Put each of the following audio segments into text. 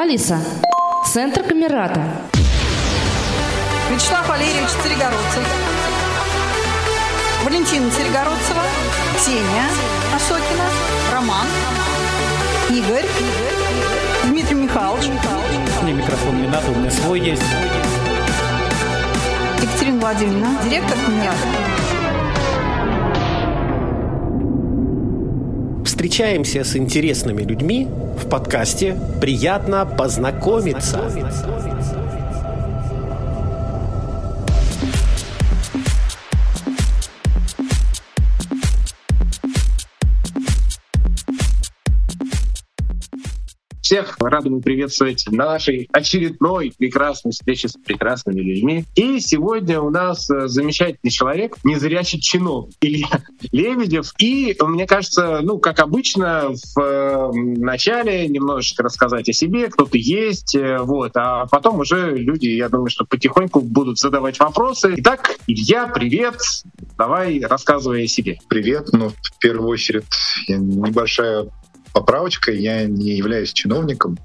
Алиса, центр Камерата. Вячеслав Валерьевич Царегородцев. Валентина Царегородцева. Ксения Осокина. Роман. Игорь. Дмитрий Михайлович. Мне микрофон не надо, у меня свой есть. Екатерина Владимировна. Директор Камерата. Встречаемся с интересными людьми в подкасте «Приятно познакомиться». Всех рады приветствовать на нашей очередной прекрасной встрече с прекрасными людьми. И сегодня у нас э, замечательный человек, незрячий чиновник Илья Лебедев. И мне кажется, ну, как обычно, в э, начале немножечко рассказать о себе, кто ты есть, э, вот, а потом уже люди, я думаю, что потихоньку будут задавать вопросы. Итак, Илья, привет, давай рассказывай о себе. Привет, ну, в первую очередь, небольшая поправочка, я не являюсь чиновником.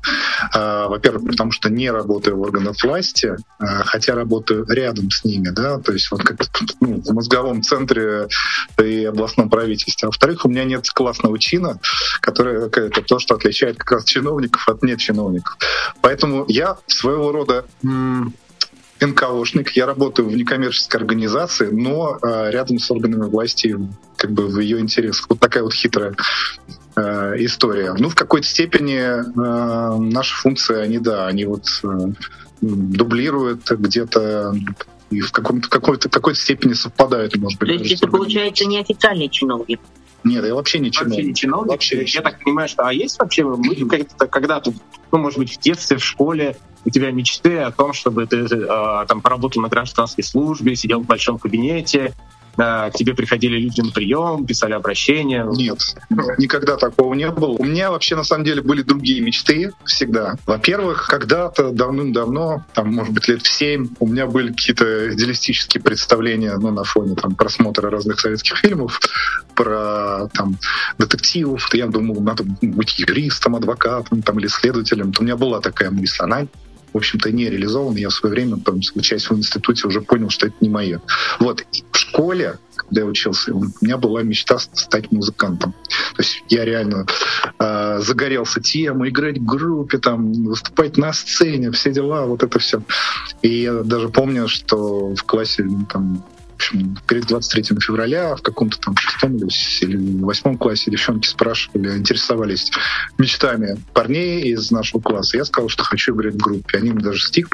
А, во-первых, потому что не работаю в органах власти, а, хотя работаю рядом с ними, да, то есть вот как ну, в мозговом центре и областном правительстве. А во-вторых, у меня нет классного чина, который это то, что отличает как раз чиновников от нет чиновников. Поэтому я своего рода НКОшник, я работаю в некоммерческой организации, но э, рядом с органами власти как бы в ее интересах. Вот такая вот хитрая э, история. Ну, в какой-то степени э, наши функции, они, да, они вот э, дублируют где-то и в каком-то какой-то какой-то степени совпадают, может быть. То есть это получается неофициальный чиновник? Нет, я вообще не чиновник. Вообще не чиновник. Вообще. Я так понимаю, что а есть вообще мы когда-то, ну, может быть, в детстве, в школе у тебя мечты о том, чтобы ты э, там поработал на гражданской службе, сидел в большом кабинете, к тебе приходили люди на прием, писали обращения? Нет, никогда такого не было. У меня вообще на самом деле были другие мечты всегда. Во-первых, когда-то давным-давно, там, может быть, лет в семь, у меня были какие-то идеалистические представления ну, на фоне там, просмотра разных советских фильмов про там, детективов. Я думал, надо быть юристом, адвокатом там, или следователем. То у меня была такая мысль. Она в общем-то, не реализован. Я в свое время, там, учась в институте, уже понял, что это не мое. Вот. И в школе, когда я учился, у меня была мечта стать музыкантом. То есть я реально э, загорелся темой, играть в группе, там, выступать на сцене, все дела, вот это все. И я даже помню, что в классе там, общем, перед 23 февраля в каком-то там шестом или восьмом классе девчонки спрашивали, интересовались мечтами парней из нашего класса. Я сказал, что хочу играть в группе. Они мне даже стих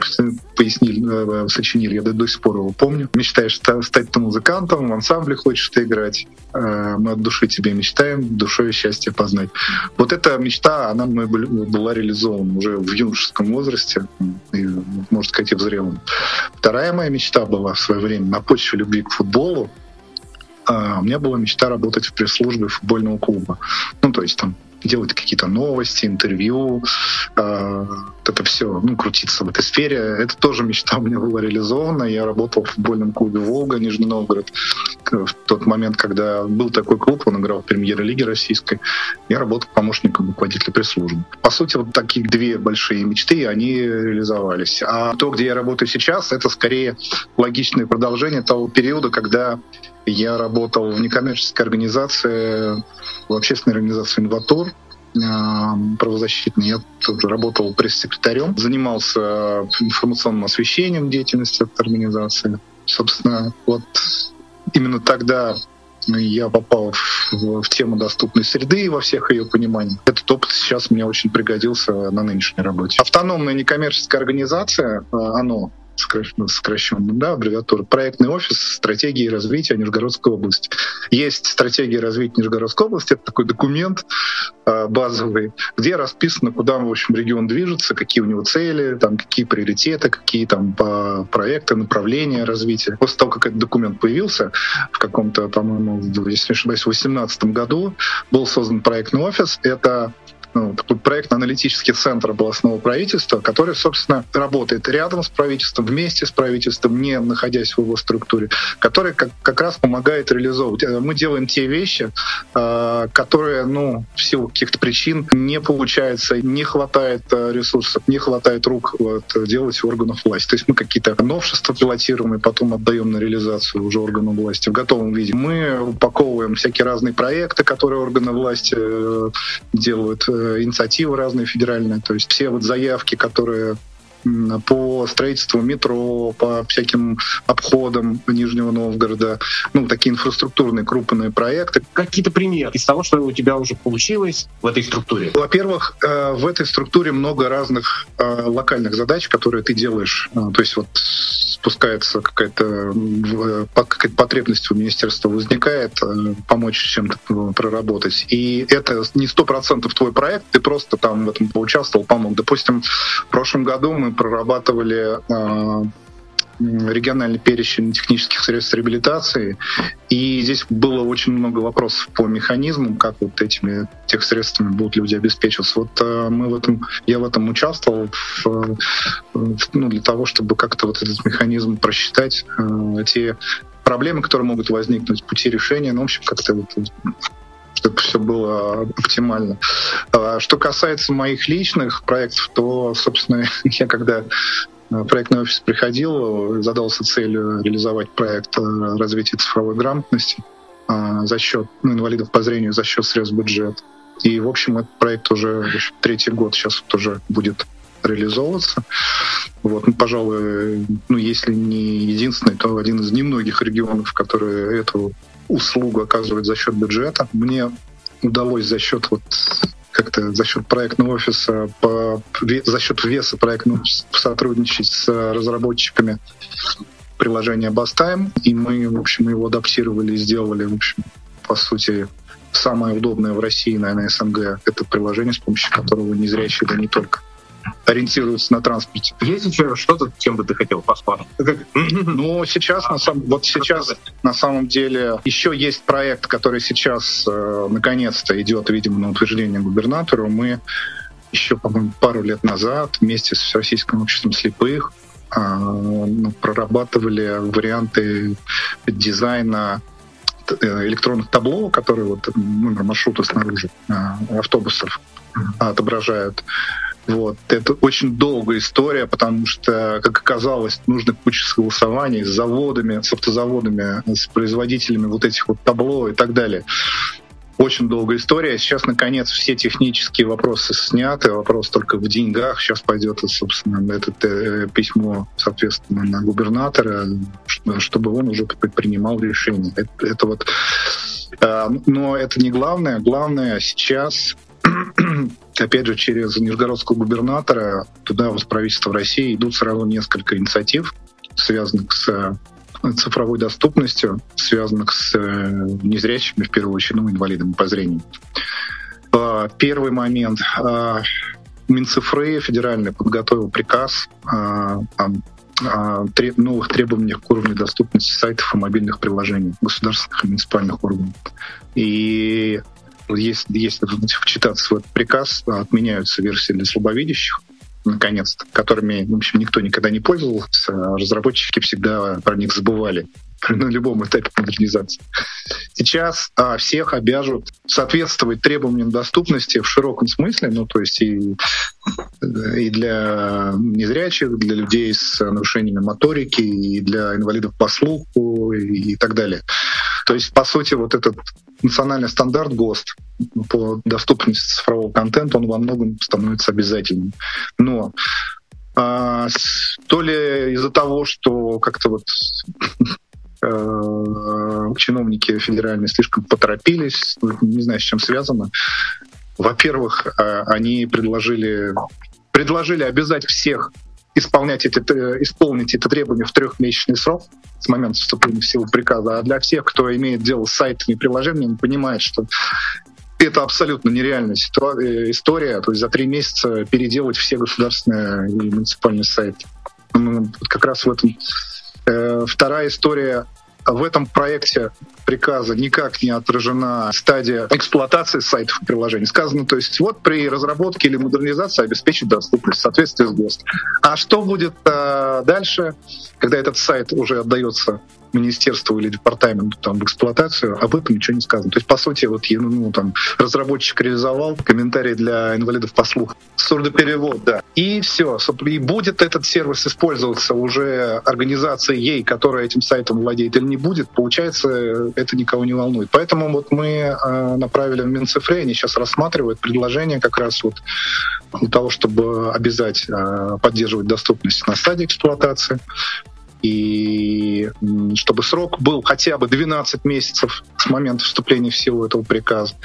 пояснили, э, сочинили, я до сих пор его помню. Мечтаешь стать ты музыкантом, в ансамбле хочешь ты играть. Э, мы от души тебе мечтаем, душой счастье познать. Вот эта мечта, она была реализована уже в юношеском возрасте, и, можно сказать, и в зрелом. Вторая моя мечта была в свое время на почве любви к футболу. А, у меня была мечта работать в пресс-службе футбольного клуба. Ну, то есть там делать какие-то новости, интервью, э, это все, ну, крутиться в этой сфере. Это тоже мечта у меня была реализована. Я работал в футбольном клубе «Волга», Нижний Новгород. В тот момент, когда был такой клуб, он играл в премьер-лиге российской, я работал помощником руководителя пресс-службы. По сути, вот такие две большие мечты, они реализовались. А то, где я работаю сейчас, это скорее логичное продолжение того периода, когда я работал в некоммерческой организации, в общественной организации «Инватор», э, правозащитный. Я тоже работал пресс-секретарем, занимался информационным освещением деятельности этой организации. Собственно, вот именно тогда я попал в, в тему доступной среды во всех ее пониманиях. Этот опыт сейчас мне очень пригодился на нынешней работе. Автономная некоммерческая организация, э, оно сокращенно, да, аббревиатура, проектный офис стратегии развития Нижегородской области. Есть стратегия развития Нижегородской области, это такой документ э, базовый, где расписано, куда, в общем, регион движется, какие у него цели, там, какие приоритеты, какие там по проекты, направления развития. После того, как этот документ появился в каком-то, по-моему, если не ошибаюсь, в 2018 году, был создан проектный офис. Это ну, такой проектно-аналитический центр областного правительства, который, собственно, работает рядом с правительством, вместе с правительством, не находясь в его структуре, который как, как раз помогает реализовывать. Э, мы делаем те вещи, э, которые, ну, в силу каких-то причин не получается, не хватает э, ресурсов, не хватает рук вот, делать органов власти. То есть мы какие-то новшества пилотируем и потом отдаем на реализацию уже органам власти в готовом виде. Мы упаковываем всякие разные проекты, которые органы власти делают, инициативы разные федеральные. То есть все вот заявки, которые по строительству метро, по всяким обходам Нижнего Новгорода, ну, такие инфраструктурные крупные проекты. Какие-то примеры из того, что у тебя уже получилось в этой структуре? Во-первых, э, в этой структуре много разных э, локальных задач, которые ты делаешь. Э, то есть вот спускается какая-то, какая потребность у министерства возникает, помочь чем-то проработать. И это не сто процентов твой проект, ты просто там в этом поучаствовал, помог. Допустим, в прошлом году мы прорабатывали а, региональный перечень технических средств реабилитации. И здесь было очень много вопросов по механизмам, как вот этими тех средствами будут люди обеспечиваться. Вот э, мы в этом, я в этом участвовал в, в, ну, для того, чтобы как-то вот этот механизм просчитать, э, те проблемы, которые могут возникнуть, пути решения, ну, в общем, как-то вот чтобы все было оптимально. А что касается моих личных проектов, то, собственно, я когда в проектный офис приходил, задался целью реализовать проект развития цифровой грамотности а, за счет ну, инвалидов по зрению за счет средств бюджета. И, в общем, этот проект уже третий год сейчас вот уже будет реализовываться. Вот, ну, пожалуй, ну, если не единственный, то один из немногих регионов, которые эту услугу оказывают за счет бюджета. Мне удалось за счет вот как-то за счет проектного офиса, по, за счет веса проектного офиса сотрудничать с разработчиками приложения Bustime, и мы, в общем, его адаптировали и сделали, в общем, по сути, самое удобное в России, наверное, СНГ, это приложение, с помощью которого незрячие, да не только ориентируются на транспорте. Есть еще что-то, чем бы ты хотел поспорить? Ну, сейчас, на самом, вот сейчас, на самом деле, еще есть проект, который сейчас, э, наконец-то, идет, видимо, на утверждение губернатору. Мы еще, по-моему, пару лет назад вместе с Российским обществом слепых э, ну, прорабатывали варианты дизайна э, электронных табло, которые вот номер маршрута снаружи э, автобусов отображают. Вот. Это очень долгая история, потому что, как оказалось, нужно куча согласований с заводами, с автозаводами, с производителями вот этих вот табло и так далее. Очень долгая история. Сейчас, наконец, все технические вопросы сняты. Вопрос только в деньгах. Сейчас пойдет, собственно, это э, письмо, соответственно, на губернатора, чтобы он уже предпринимал решение. Это, это вот... Э, но это не главное. Главное сейчас опять же, через нижегородского губернатора туда, в правительство России, идут сразу несколько инициатив, связанных с э, цифровой доступностью, связанных с э, незрячими, в первую очередь, ну, инвалидами по зрению. А, первый момент. А, Минцифры федеральный подготовил приказ новых требованиях к уровню доступности сайтов и мобильных приложений государственных и муниципальных органов. И если, если вчитаться в этот приказ, отменяются версии для слабовидящих, наконец-то, которыми, в общем, никто никогда не пользовался, а разработчики всегда про них забывали на любом этапе модернизации. Сейчас а, всех обяжут соответствовать требованиям доступности в широком смысле, ну, то есть и, и для незрячих, для людей с нарушениями моторики, и для инвалидов по слуху, и, и так далее. То есть, по сути, вот этот национальный стандарт ГОСТ по доступности цифрового контента, он во многом становится обязательным. Но а, то ли из-за того, что как-то вот э, чиновники федеральные слишком поторопились, не знаю, с чем связано. Во-первых, э, они предложили, предложили обязать всех исполнять эти, э, исполнить это требование в трехмесячный срок с момента вступления в силу приказа. А для всех, кто имеет дело с сайтами и приложениями, понимает, что это абсолютно нереальная э, история. То есть за три месяца переделать все государственные и муниципальные сайты. Ну, как раз в этом. Э, вторая история в этом проекте приказа никак не отражена стадия эксплуатации сайтов и приложений. Сказано, то есть вот при разработке или модернизации обеспечить доступность в соответствии с ГОСТ. А что будет э, дальше, когда этот сайт уже отдается министерству или департаменту там, в эксплуатацию, об этом ничего не сказано. То есть, по сути, вот ну, там, разработчик реализовал комментарий для инвалидов по слуху, сурдоперевод, да. И все. И будет этот сервис использоваться уже организацией ей, которая этим сайтом владеет, или не будет, получается, это никого не волнует. Поэтому вот мы э, направили в Минцифре, они сейчас рассматривают предложение как раз вот для того, чтобы обязать э, поддерживать доступность на стадии эксплуатации и чтобы срок был хотя бы 12 месяцев с момента вступления в силу этого приказа.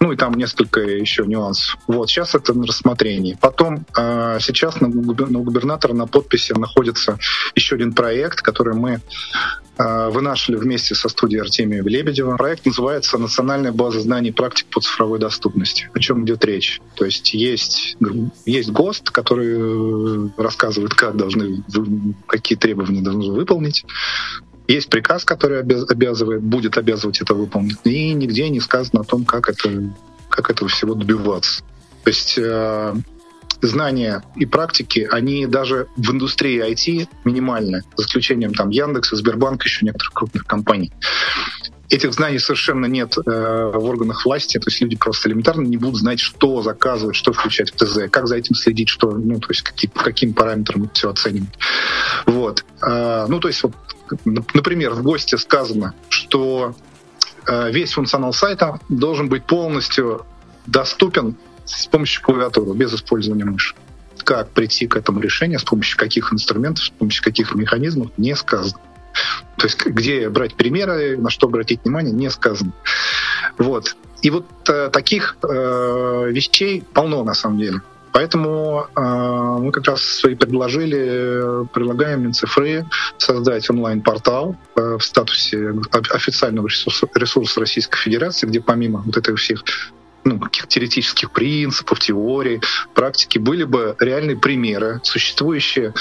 Ну и там несколько еще нюансов. Вот, сейчас это на рассмотрении. Потом э, сейчас на, на губернатора на подписи находится еще один проект, который мы э, вынашивали вместе со студией Артемия Лебедева. Проект называется «Национальная база знаний и практик по цифровой доступности». О чем идет речь? То есть есть, есть ГОСТ, который рассказывает, как должны, какие требования должны выполнить. Есть приказ, который обязывает, будет обязывать это выполнить, и нигде не сказано о том, как, это, как этого всего добиваться. То есть э, знания и практики, они даже в индустрии IT минимальны, за исключением там Яндекса, Сбербанка, еще некоторых крупных компаний. Этих знаний совершенно нет э, в органах власти, то есть люди просто элементарно не будут знать, что заказывать, что включать в ТЗ, как за этим следить, что, ну, то есть какие, по каким параметрам все оценивать. Вот. Э, ну, то есть вот например, в ГОСТе сказано, что э, весь функционал сайта должен быть полностью доступен с помощью клавиатуры, без использования мыши. Как прийти к этому решению, с помощью каких инструментов, с помощью каких механизмов, не сказано. То есть где брать примеры, на что обратить внимание, не сказано. Вот. И вот э, таких э, вещей полно на самом деле. Поэтому э, мы как раз свои предложили, предлагаем Минцифры создать онлайн-портал э, в статусе официального ресурса, ресурса Российской Федерации, где помимо вот этой всех ну, каких теоретических принципов, теорий, практики были бы реальные примеры, существующие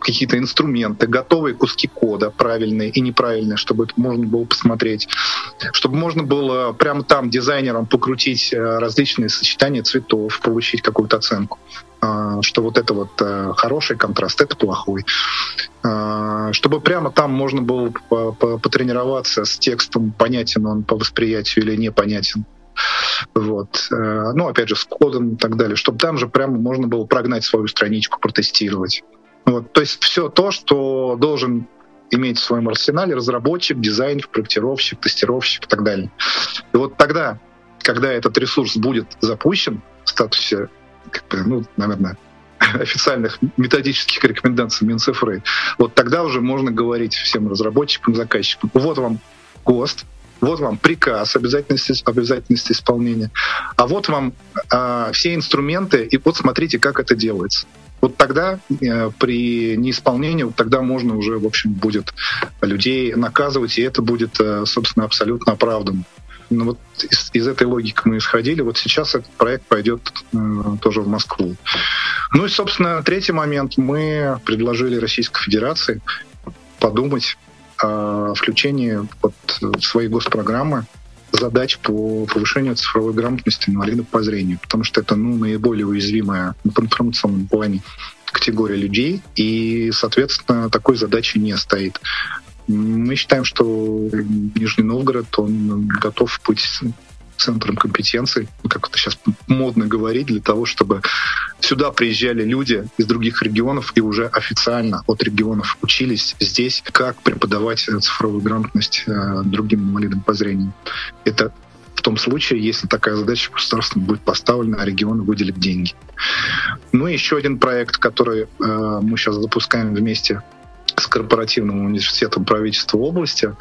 какие-то инструменты, готовые куски кода, правильные и неправильные, чтобы это можно было посмотреть, чтобы можно было прямо там дизайнерам покрутить э, различные сочетания цветов, получить какую-то оценку а, что вот это вот э, хороший контраст, это плохой. А, чтобы прямо там можно было потренироваться с текстом, понятен он по восприятию или непонятен. Вот. Э, ну, опять же, с кодом и так далее, чтобы там же прямо можно было прогнать свою страничку, протестировать. Вот, то есть все то, что должен иметь в своем арсенале разработчик, дизайнер, проектировщик, тестировщик и так далее. И вот тогда, когда этот ресурс будет запущен в статусе, как бы, ну, наверное, официальных методических рекомендаций Минцифры, вот тогда уже можно говорить всем разработчикам, заказчикам, вот вам ГОСТ, вот вам приказ обязательности, обязательности исполнения, а вот вам а, все инструменты, и вот смотрите, как это делается. Вот тогда э, при неисполнении, вот тогда можно уже, в общем, будет людей наказывать, и это будет, э, собственно, абсолютно оправданно. Ну, вот из, из этой логики мы исходили. Вот сейчас этот проект пойдет э, тоже в Москву. Ну и, собственно, третий момент. Мы предложили Российской Федерации подумать о включении вот своей госпрограммы задач по повышению цифровой грамотности инвалидов по зрению, потому что это ну, наиболее уязвимая в информационном плане категория людей, и, соответственно, такой задачи не стоит. Мы считаем, что Нижний Новгород, он готов быть центром компетенций, как это сейчас модно говорить, для того, чтобы сюда приезжали люди из других регионов и уже официально от регионов учились здесь, как преподавать цифровую грамотность э, другим инвалидам по зрению. Это в том случае, если такая задача государством будет поставлена, а регионы выделят деньги. Ну и еще один проект, который э, мы сейчас запускаем вместе с корпоративным университетом правительства области,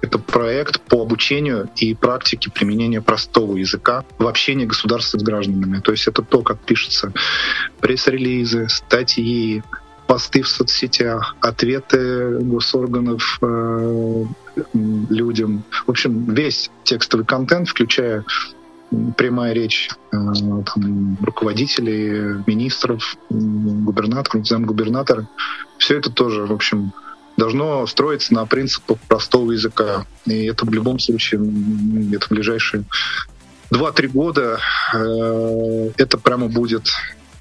это проект по обучению и практике применения простого языка в общении государства с гражданами. То есть это то, как пишутся пресс-релизы, статьи, посты в соцсетях, ответы госорганов э, людям. В общем, весь текстовый контент, включая прямая речь э, там, руководителей, министров, губернаторов, замгубернатора. Все это тоже, в общем, должно строиться на принципах простого языка. И это в любом случае, это ближайшие 2-3 года, э, это прямо будет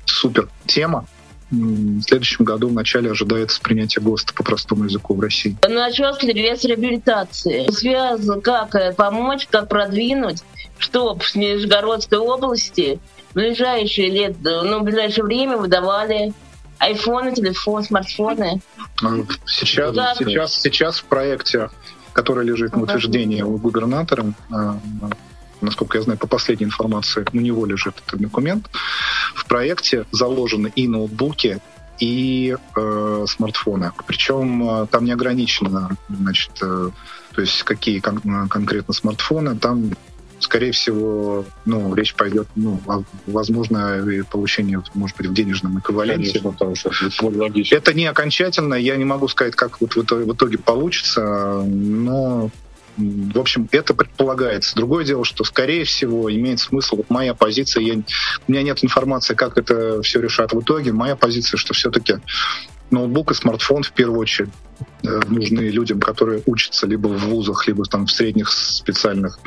супер тема. В следующем году в начале ожидается принятие ГОСТа по простому языку в России. Начался вес реабилитации. Связано, как э, помочь, как продвинуть, чтобы в Нижегородской области в ближайшие лет, ну, в ближайшее время выдавали айфоны, телефоны, смартфоны. Сейчас, да. сейчас, сейчас в проекте, который лежит на утверждении у губернатора, насколько я знаю, по последней информации, у него лежит этот документ. В проекте заложены и ноутбуки, и э, смартфоны. Причем э, там не ограничено, значит, э, то есть какие кон- конкретно смартфоны. Там скорее всего, ну, речь пойдет, ну, о, возможно, получение, может быть, в денежном эквиваленте. Конечно, потому что это, это не окончательно, я не могу сказать, как вот в итоге, в итоге получится, но в общем, это предполагается. Другое дело, что, скорее всего, имеет смысл, вот моя позиция, я, у меня нет информации, как это все решат в итоге, моя позиция, что все-таки ноутбук и смартфон в первую очередь э, нужны людям, которые учатся либо в вузах, либо там в средних специальных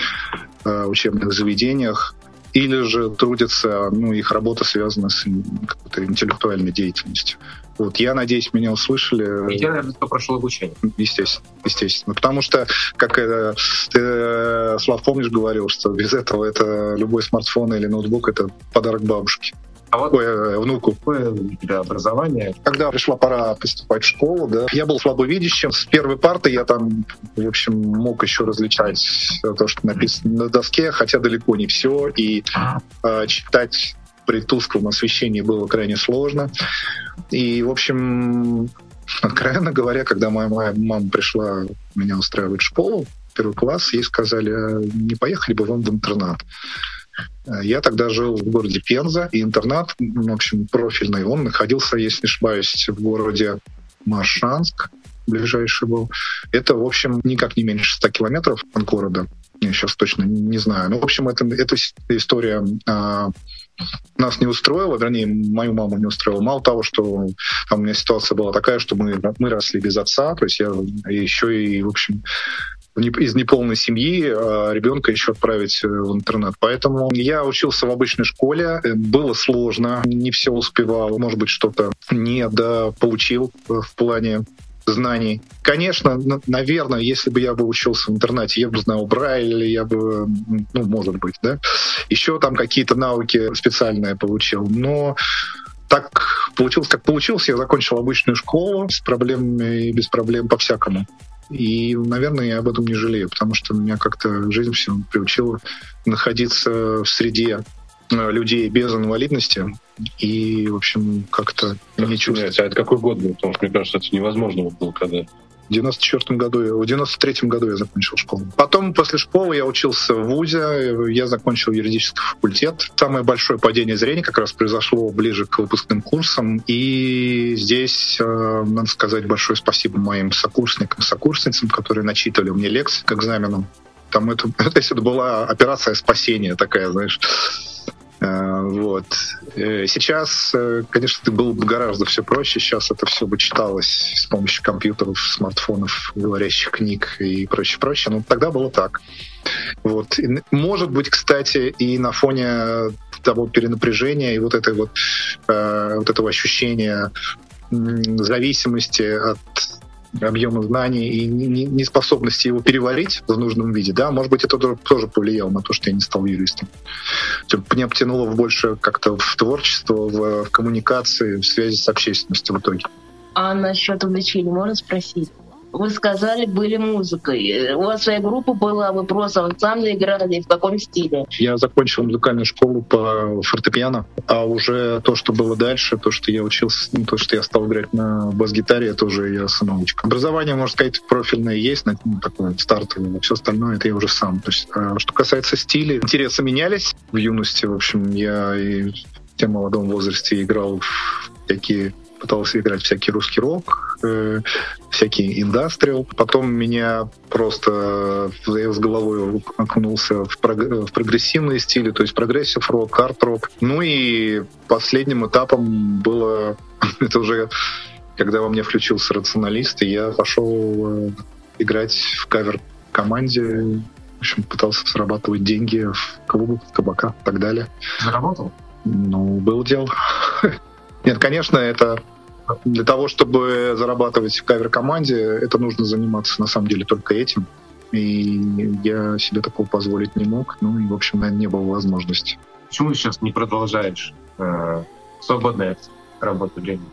э, учебных заведениях, или же трудятся, ну, их работа связана с какой-то интеллектуальной деятельностью. Вот, я надеюсь, меня услышали. И я, наверное, кто прошел обучение. Естественно, естественно. Потому что, как э, ты, Слав, помнишь, говорил, что без этого это любой смартфон или ноутбук — это подарок бабушке. А вот Ой, э, внуку. Какое у тебя образование? Когда пришла пора поступать в школу, да, я был слабовидящим. С первой парты я там, в общем, мог еще различать то, что написано на доске, хотя далеко не все. И э, читать при тусклом освещении было крайне сложно. И, в общем, откровенно говоря, когда моя, моя мама пришла меня устраивать в школу, первый класс, ей сказали, «А не поехали бы вам в интернат. Я тогда жил в городе Пенза, и интернат, в общем, профильный, он находился, если не ошибаюсь, в городе Маршанск, ближайший был. Это, в общем, никак не меньше 100 километров от города. Я сейчас точно не знаю. Ну, в общем, это, эта история а, нас не устроила, вернее, мою маму не устроила. Мало того, что там у меня ситуация была такая, что мы, мы росли без отца, то есть я еще и, в общем, из неполной семьи а ребенка еще отправить э, в интернет. Поэтому я учился в обычной школе. Э, было сложно, не все успевал. Может быть, что-то не получил э, в плане знаний. Конечно, наверное, если бы я бы учился в интернете, я бы знал Брайль, я бы, ну, может быть, да, еще там какие-то навыки специальные получил. Но так получилось, как получилось. Я закончил обычную школу с проблемами и без проблем по-всякому. И, наверное, я об этом не жалею, потому что меня как-то жизнь все приучила находиться в среде э, людей без инвалидности и, в общем, как-то не чувствовать. А это какой год был? Потому что, мне кажется, это невозможно было, когда в 94 году, в 93 году я закончил школу. Потом, после школы, я учился в ВУЗе, я закончил юридический факультет. Самое большое падение зрения как раз произошло ближе к выпускным курсам. И здесь э, надо сказать большое спасибо моим сокурсникам, сокурсницам, которые начитывали мне лекции к экзаменам. Там это, это, это была операция спасения такая, знаешь вот. Э, сейчас, э, конечно, было бы гораздо все проще. Сейчас это все бы читалось с помощью компьютеров, смартфонов, говорящих книг и прочее, прочее. Но тогда было так. Вот. И, может быть, кстати, и на фоне того перенапряжения и вот этой вот, э, вот этого ощущения зависимости от объема знаний и неспособности его переварить в нужном виде, да, может быть, это тоже повлияло на то, что я не стал юристом. Меня в больше как-то в творчество, в, в коммуникации, в связи с общественностью в итоге. А насчет увлечений можно спросить? Вы сказали, были музыкой. У вас своя группа была, вы просто в ансамбле играли, в каком стиле? Я закончил музыкальную школу по фортепиано, а уже то, что было дальше, то, что я учился, ну, то, что я стал играть на бас-гитаре, это уже я самоучка. Образование, можно сказать, профильное есть, ну, такое стартовое, все остальное это я уже сам. То есть, а, что касается стиля, интересы менялись в юности. В общем, я и в тем молодом возрасте играл в такие пытался играть всякий русский рок, э, всякий индастриал. Потом меня просто я с головой окунулся в, прог- в прогрессивные стили, то есть progressive rock, арт рок. Ну и последним этапом было это уже когда во мне включился рационалист, и я пошел э, играть в кавер-команде, в общем, пытался зарабатывать деньги в клубах, в кабаках и так далее. Заработал? Ну, был дел. Нет, конечно, это для того, чтобы зарабатывать в кавер-команде, это нужно заниматься на самом деле только этим. И я себе такого позволить не мог. Ну и, в общем, наверное, не было возможности. Почему сейчас не продолжаешь э, свободное работу Ленина?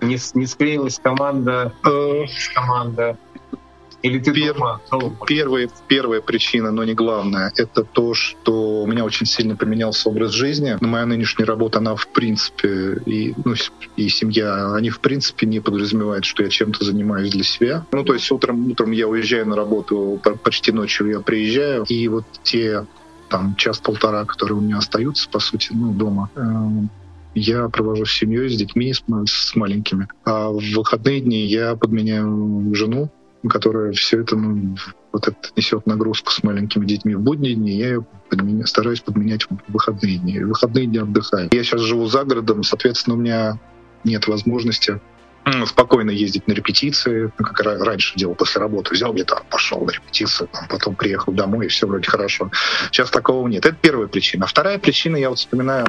Не, не склеилась команда, Э, команда. Или ты Пер- дома Первая, первая причина, но не главная, это то, что у меня очень сильно поменялся образ жизни. Но моя нынешняя работа, она в принципе, и, ну, и семья, они в принципе не подразумевают, что я чем-то занимаюсь для себя. Ну, то есть утром, утром я уезжаю на работу, по- почти ночью я приезжаю, и вот те там час-полтора, которые у меня остаются, по сути, ну, дома, э, я провожу с семьей, с детьми, с, с маленькими. А в выходные дни я подменяю жену, которая все это, ну, вот это несет нагрузку с маленькими детьми в будние дни, я ее подменя- стараюсь подменять в выходные дни. В выходные дни отдыхаю. Я сейчас живу за городом, соответственно, у меня нет возможности м, спокойно ездить на репетиции, ну, как ра- раньше делал после работы. Взял гитару, пошел на репетицию, потом приехал домой, и все вроде хорошо. Сейчас такого нет. Это первая причина. Вторая причина, я вот вспоминаю,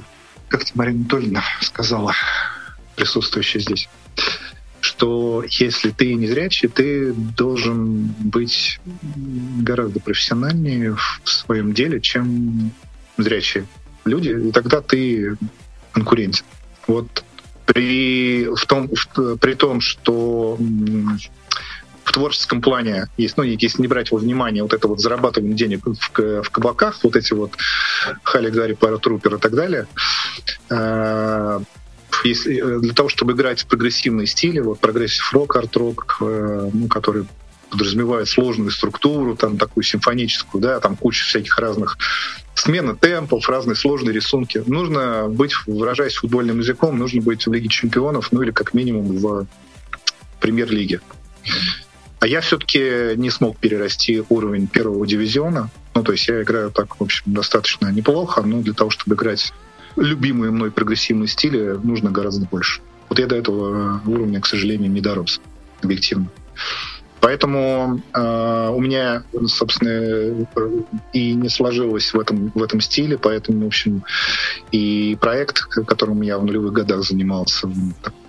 как Марина Анатольевна сказала, присутствующая здесь, что если ты незрячий, ты должен быть гораздо профессиональнее в своем деле, чем зрячие люди, и тогда ты конкурентен. Вот при, в том, в- при том, что в творческом плане есть, ну, если не брать во внимание вот это вот зарабатывание денег в, в кабаках, вот эти вот Хали-гали, Паратрупер и так далее, э, если, э, для того, чтобы играть в прогрессивные стили, вот progressive rock, арт-рок, э, ну, который подразумевает сложную структуру, там такую симфоническую, да, там куча всяких разных смена темпов, разные сложные рисунки. Нужно быть, выражаясь футбольным языком, нужно быть в Лиге чемпионов, ну или как минимум в премьер-лиге. А я все-таки не смог перерасти уровень первого дивизиона. Ну, то есть я играю так, в общем, достаточно неплохо, но для того, чтобы играть любимые мной прогрессивные стили, нужно гораздо больше. Вот я до этого уровня, к сожалению, не дорос, объективно. Поэтому э, у меня, собственно, э, и не сложилось в этом, в этом стиле, поэтому, в общем, и проект, которым я в нулевых годах занимался,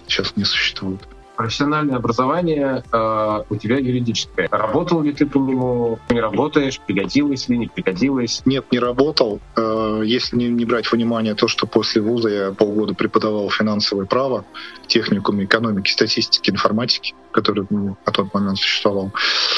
сейчас не существует. Профессиональное образование э, у тебя юридическое. Работал ли ты по нему, не работаешь, пригодилось ли, не пригодилось? Нет, не работал. Э, Если не, не брать внимание то, что после вуза я полгода преподавал финансовое право, техникум экономики, статистики, информатики, который ну, на тот момент существовал.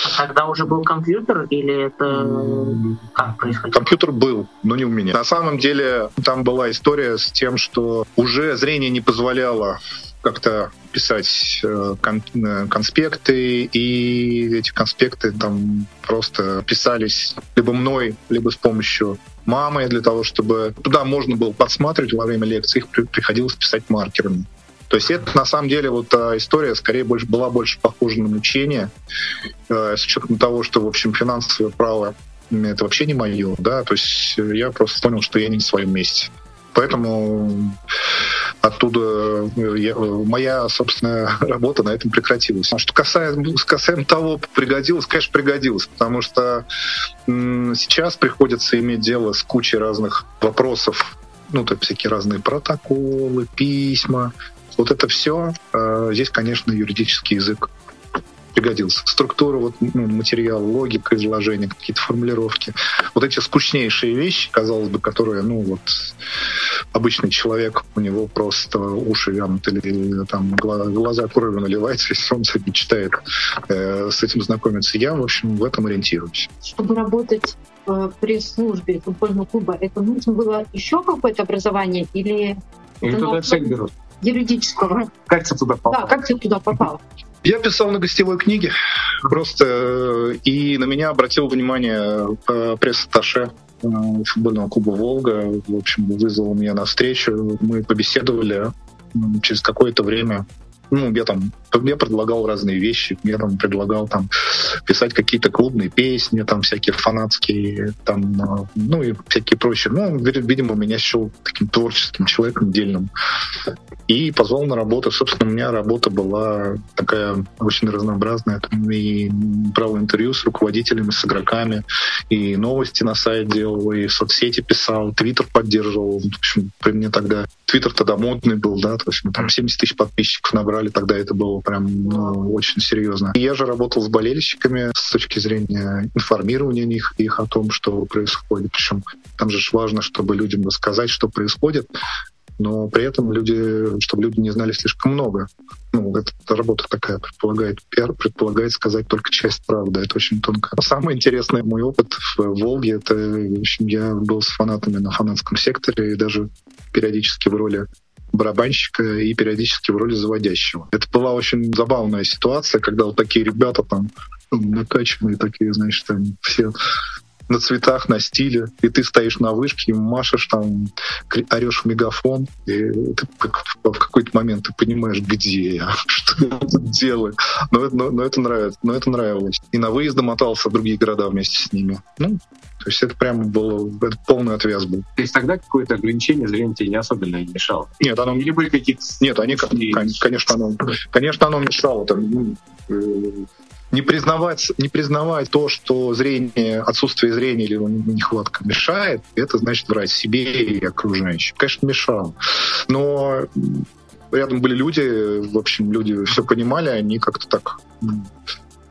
А Тогда уже был компьютер или это как происходило? Компьютер был, но не у меня. На самом деле там была история с тем, что уже зрение не позволяло как-то писать э, кон- э, конспекты, и эти конспекты там просто писались либо мной, либо с помощью мамы для того, чтобы туда можно было подсматривать во время лекции, их при- приходилось писать маркерами. То есть это на самом деле вот история скорее больше была больше похожа на мучение, э, с учетом того, что в общем финансовое право это вообще не мое, да, то есть я просто понял, что я не в своем месте. Поэтому оттуда э, я- э, моя, собственно, работа на этом прекратилась. А что касаемо, касаемо того, пригодилось, конечно, пригодилось, потому что сейчас приходится иметь дело с кучей разных вопросов, ну, есть всякие разные протоколы, письма. Вот это все, здесь, конечно, юридический язык пригодился. Структура, вот, ну, материал, логика изложения, какие-то формулировки. Вот эти скучнейшие вещи, казалось бы, которые, ну, вот, обычный человек, у него просто уши вянут или там гла- глаза кровью наливаются, если он сегодня читает, э, с этим знакомиться. Я, в общем, в этом ориентируюсь. Чтобы работать в пресс-службе футбольного клуба, это нужно было еще какое-то образование или Или это туда всех берут? юридического? Как ты туда попал? Да, как ты туда попал? Я писал на гостевой книге, просто э, и на меня обратил внимание э, пресс-атташе э, футбольного клуба «Волга». В общем, вызвал меня на встречу, мы побеседовали через какое-то время. Ну, я там Я предлагал разные вещи. Я там предлагал там писать какие-то клубные песни, там всякие фанатские, там, э, ну и всякие прочие. Ну, видимо, меня счел таким творческим человеком дельным. И позвал на работу. Собственно, у меня работа была такая очень разнообразная. Там и брал интервью с руководителями, с игроками, и новости на сайт делал, и соцсети писал, твиттер поддерживал. В общем, при мне тогда твиттер тогда модный был, да, то есть мы там 70 тысяч подписчиков набрали, тогда это было прям ну, очень серьезно. Я же работал с болельщиками с точки зрения информирования них, их о том, что происходит. Причем там же важно, чтобы людям рассказать, что происходит, но при этом люди, чтобы люди не знали слишком много. Ну, это работа такая, предполагает пиар, предполагает сказать только часть правды. Это очень тонко. Самый интересный мой опыт в Волге, это, в общем, я был с фанатами на фанатском секторе и даже периодически в роли барабанщика и периодически в роли заводящего. Это была очень забавная ситуация, когда вот такие ребята там накачанные такие, значит, там все на цветах, на стиле, и ты стоишь на вышке и машешь там, орешь в мегафон, и ты в какой-то момент ты понимаешь, где я, что я тут делаю. Но, но, но это нравится, но это нравилось. И на выезды мотался в другие города вместе с ними. Ну, то есть это прямо было, это полный отвес был. То есть тогда какое-то ограничение зрения тебе не особенно не мешало? Нет, оно... Или были какие-то... Нет, они, конечно, оно, конечно, оно мешало. Там, ну, э, не признавать, не признавать то, что зрение, отсутствие зрения или нехватка мешает, это значит врать себе и окружающим. Конечно, мешал. Но рядом были люди, в общем, люди все понимали, они как-то так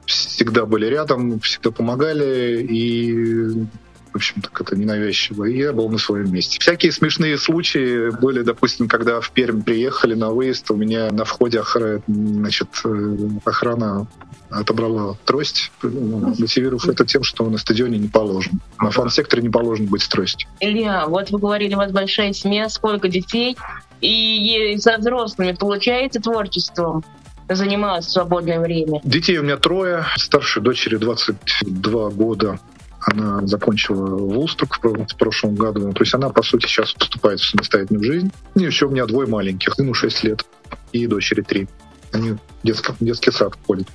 всегда были рядом, всегда помогали, и в общем, так это ненавязчиво, и я был на своем месте. Всякие смешные случаи были, допустим, когда в Пермь приехали на выезд, у меня на входе охрана, значит, э, охрана отобрала трость, мотивировав это тем, что на стадионе не положено. На фан-секторе не положено быть трость. Илья, вот вы говорили, у вас большая семья, сколько детей, и со взрослыми получается творчеством? заниматься в свободное время? Детей у меня трое. Старшей дочери 22 года. Она закончила только в прошлом году. То есть она, по сути, сейчас поступает в самостоятельную жизнь. И еще у меня двое маленьких. Сыну 6 лет и дочери 3. Они в детский, детский сад ходят.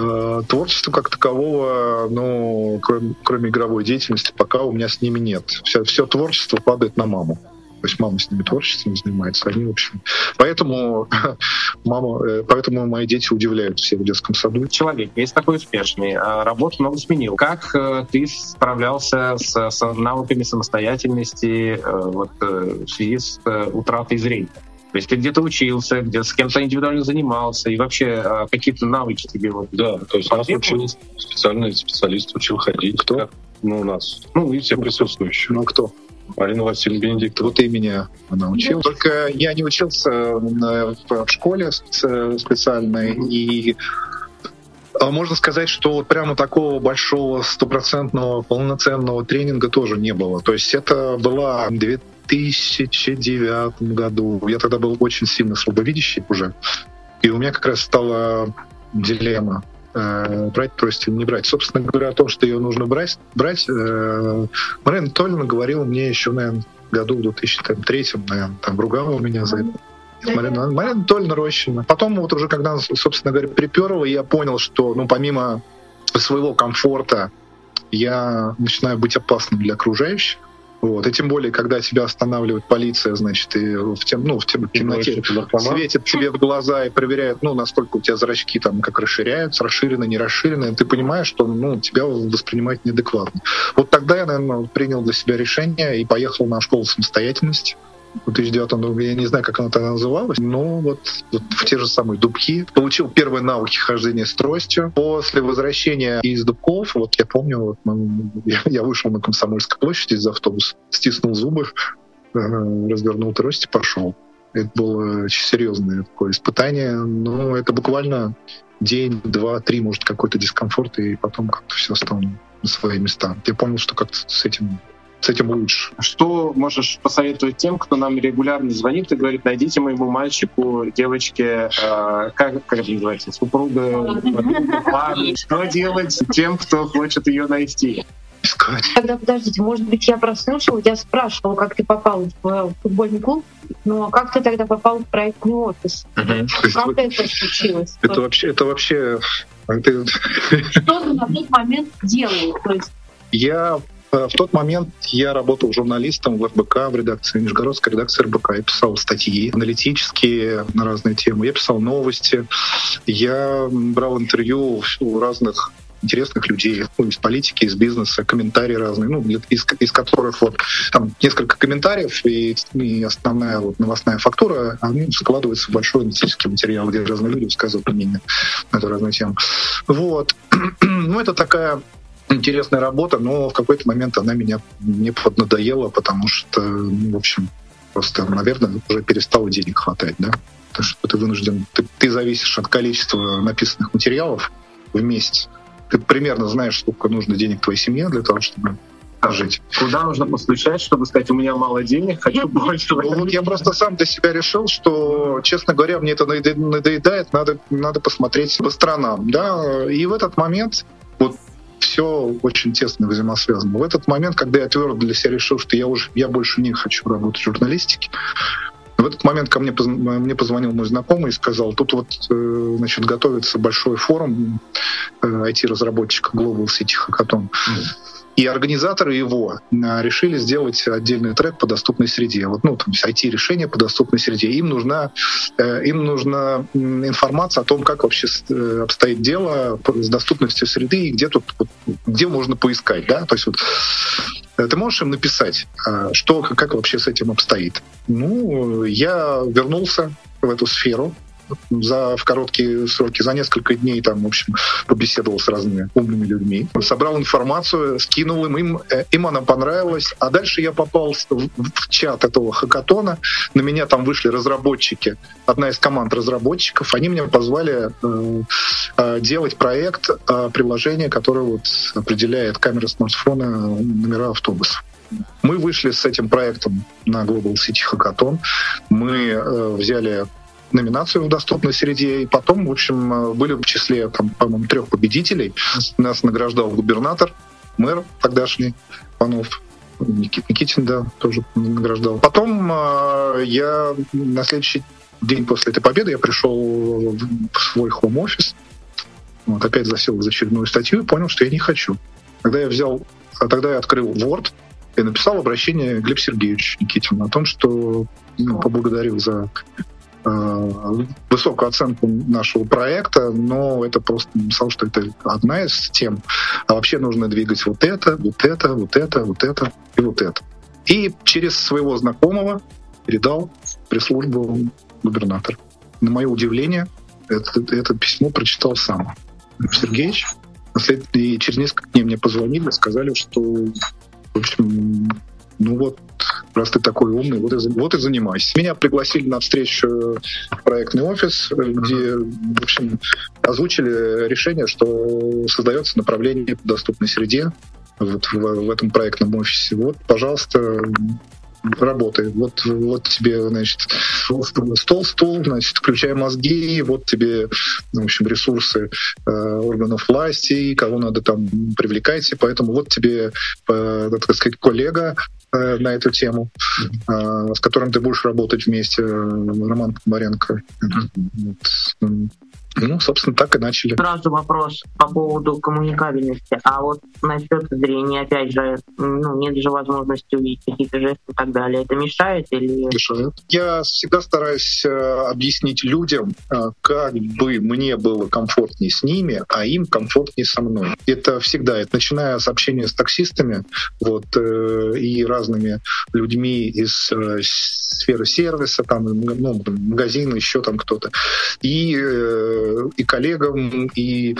А, творчества как такового, ну, кроме, кроме игровой деятельности, пока у меня с ними нет. Все, все творчество падает на маму. То есть мама с ними творчеством занимается. Они, в общем... Поэтому, мама, э, поэтому мои дети удивляют все в детском саду. Человек есть такой успешный, а работу много сменил. Как э, ты справлялся с, с навыками самостоятельности э, вот, в связи с утратой зрения? То есть ты где-то учился, где с кем-то индивидуально занимался, и вообще какие-то навыки тебе вот Да, то есть нас учил специальный специалист учил ходить. Кто? Ну, у нас. Ну, и все присутствующие. Ну, кто? Марина Васильевна Бенедиктова. Вот и меня она учила. Только я не учился в школе специальной, и а можно сказать, что вот прямо такого большого стопроцентного полноценного тренинга тоже не было. То есть это была 2009 году. Я тогда был очень сильно слабовидящий уже. И у меня как раз стала дилемма э, брать или не брать. Собственно говоря, о том, что ее нужно брать, брать э, Марина Анатольевна говорила мне еще, наверное, году в 2003, наверное, там ругала меня за это. Марина, Марина Анатольевна Рощина. Потом вот уже, когда, собственно говоря, приперла, я понял, что, ну, помимо своего комфорта, я начинаю быть опасным для окружающих. Вот. И тем более, когда тебя останавливает полиция, значит, и в, тем, ну, в тем, темноте светит тебе в глаза и проверяет, ну, насколько у тебя зрачки там как расширяются, расширены, не расширены, ты понимаешь, что ну, тебя воспринимать неадекватно. Вот тогда я, наверное, принял для себя решение и поехал на школу самостоятельности в 2009 году, я не знаю, как она тогда называлась, но вот, вот в те же самые дубки. Получил первые навыки хождения с тростью. После возвращения из дубков, вот я помню, вот мы, я, я вышел на Комсомольской площади из автобуса, стиснул зубы, э, развернул трость и пошел. Это было очень серьезное такое испытание, но это буквально день, два, три, может, какой-то дискомфорт, и потом как-то все стало на свои места. Я понял, что как-то с этим с этим лучше. Что можешь посоветовать тем, кто нам регулярно звонит и говорит, найдите моему мальчику, девочке, э, как, как это называется, супруга, что делать тем, кто хочет ее найти? искать. Тогда подождите, может быть, я прослушала, я спрашивала, как ты попал в футбольный клуб, но как ты тогда попал в проектный офис? Как это случилось? Это вообще, это вообще, Что ты на тот момент делал? То есть я э, в тот момент я работал журналистом в РБК, в редакции, Нижегородской редакции РБК. Я писал статьи аналитические на разные темы. Я писал новости. Я брал интервью у разных интересных людей, ну, из политики, из бизнеса, комментарии разные, ну, из, из которых вот там несколько комментариев и, и основная вот новостная фактура, они складываются в большой аналитический материал, где разные люди высказывают мнение на эту разную тему. Вот. ну, это такая интересная работа, но в какой-то момент она меня мне поднадоела, потому что, ну, в общем, просто, наверное, уже перестало денег хватать, да? Потому что ты вынужден, ты, ты зависишь от количества написанных материалов в месяц. Ты примерно знаешь, сколько нужно денег твоей семье для того, чтобы жить. Куда нужно постучать, чтобы сказать, у меня мало денег, хочу больше. Ну, вот я просто сам для себя решил, что, честно говоря, мне это надо- надоедает, надо, надо посмотреть по сторонам. Да? И в этот момент все очень тесно взаимосвязано. В этот момент, когда я твердо для себя решил, что я уже я больше не хочу работать в журналистике, в этот момент ко мне, мне позвонил мой знакомый и сказал, тут вот э, значит, готовится большой форум э, IT-разработчиков Global City Hackathon. И организаторы его а, решили сделать отдельный трек по доступной среде. Вот, ну, там, IT-решение по доступной среде. Им нужна, э, им нужна информация о том, как вообще э, обстоит дело с доступностью среды и где тут, где можно поискать, да? То есть вот э, ты можешь им написать, что, как вообще с этим обстоит. Ну, я вернулся в эту сферу, за, в короткие сроки, за несколько дней там, в общем, побеседовал с разными умными людьми, собрал информацию, скинул им, им, э, им она понравилась, а дальше я попал в, в чат этого хакатона, на меня там вышли разработчики, одна из команд разработчиков, они меня позвали э, э, делать проект э, приложения, которое вот определяет камеры смартфона номера автобуса. Мы вышли с этим проектом на Global City Hackathon. Мы э, взяли номинацию в доступной среде, и потом, в общем, э, были в числе, там, по-моему, трех победителей. Нас награждал губернатор, мэр тогдашний, Панов, Никит, Никитин, да, тоже награждал. Потом э, я на следующий день после этой победы я пришел в свой хом-офис, вот, опять засел за очередную статью и понял, что я не хочу. Тогда я взял, а тогда я открыл Word и написал обращение Глеб Сергеевич Никитину о том, что ну, поблагодарил за высокую оценку нашего проекта, но это просто написал, что это одна из тем, а вообще нужно двигать вот это, вот это, вот это, вот это и вот это. И через своего знакомого передал пресс-службу губернатора. На мое удивление, это, это письмо прочитал сам Сергеевич. И через несколько дней мне позвонили, сказали, что, в общем, ну вот, раз ты такой умный, вот и, вот и занимайся. Меня пригласили на встречу в проектный офис, где, в общем, озвучили решение, что создается направление по доступной среде вот в, в этом проектном офисе. Вот, пожалуйста, работай. Вот, вот тебе, значит, стол, стул, значит, включай мозги, вот тебе, в общем, ресурсы э, органов власти, кого надо там привлекайте, поэтому вот тебе, э, так сказать, коллега э, на эту тему, э, с которым ты будешь работать вместе, э, Роман Комаренко. Вот. Ну, собственно, так и начали. Сразу вопрос по поводу коммуникабельности. А вот насчет зрения, опять же, ну, нет же возможности увидеть какие-то жесты и так далее. Это мешает или... решают. Я всегда стараюсь э, объяснить людям, э, как бы мне было комфортнее с ними, а им комфортнее со мной. Это всегда, это начиная с общения с таксистами вот, э, и разными людьми из сферы сервиса, там, ну, магазина, еще там кто-то, и, и коллегам, и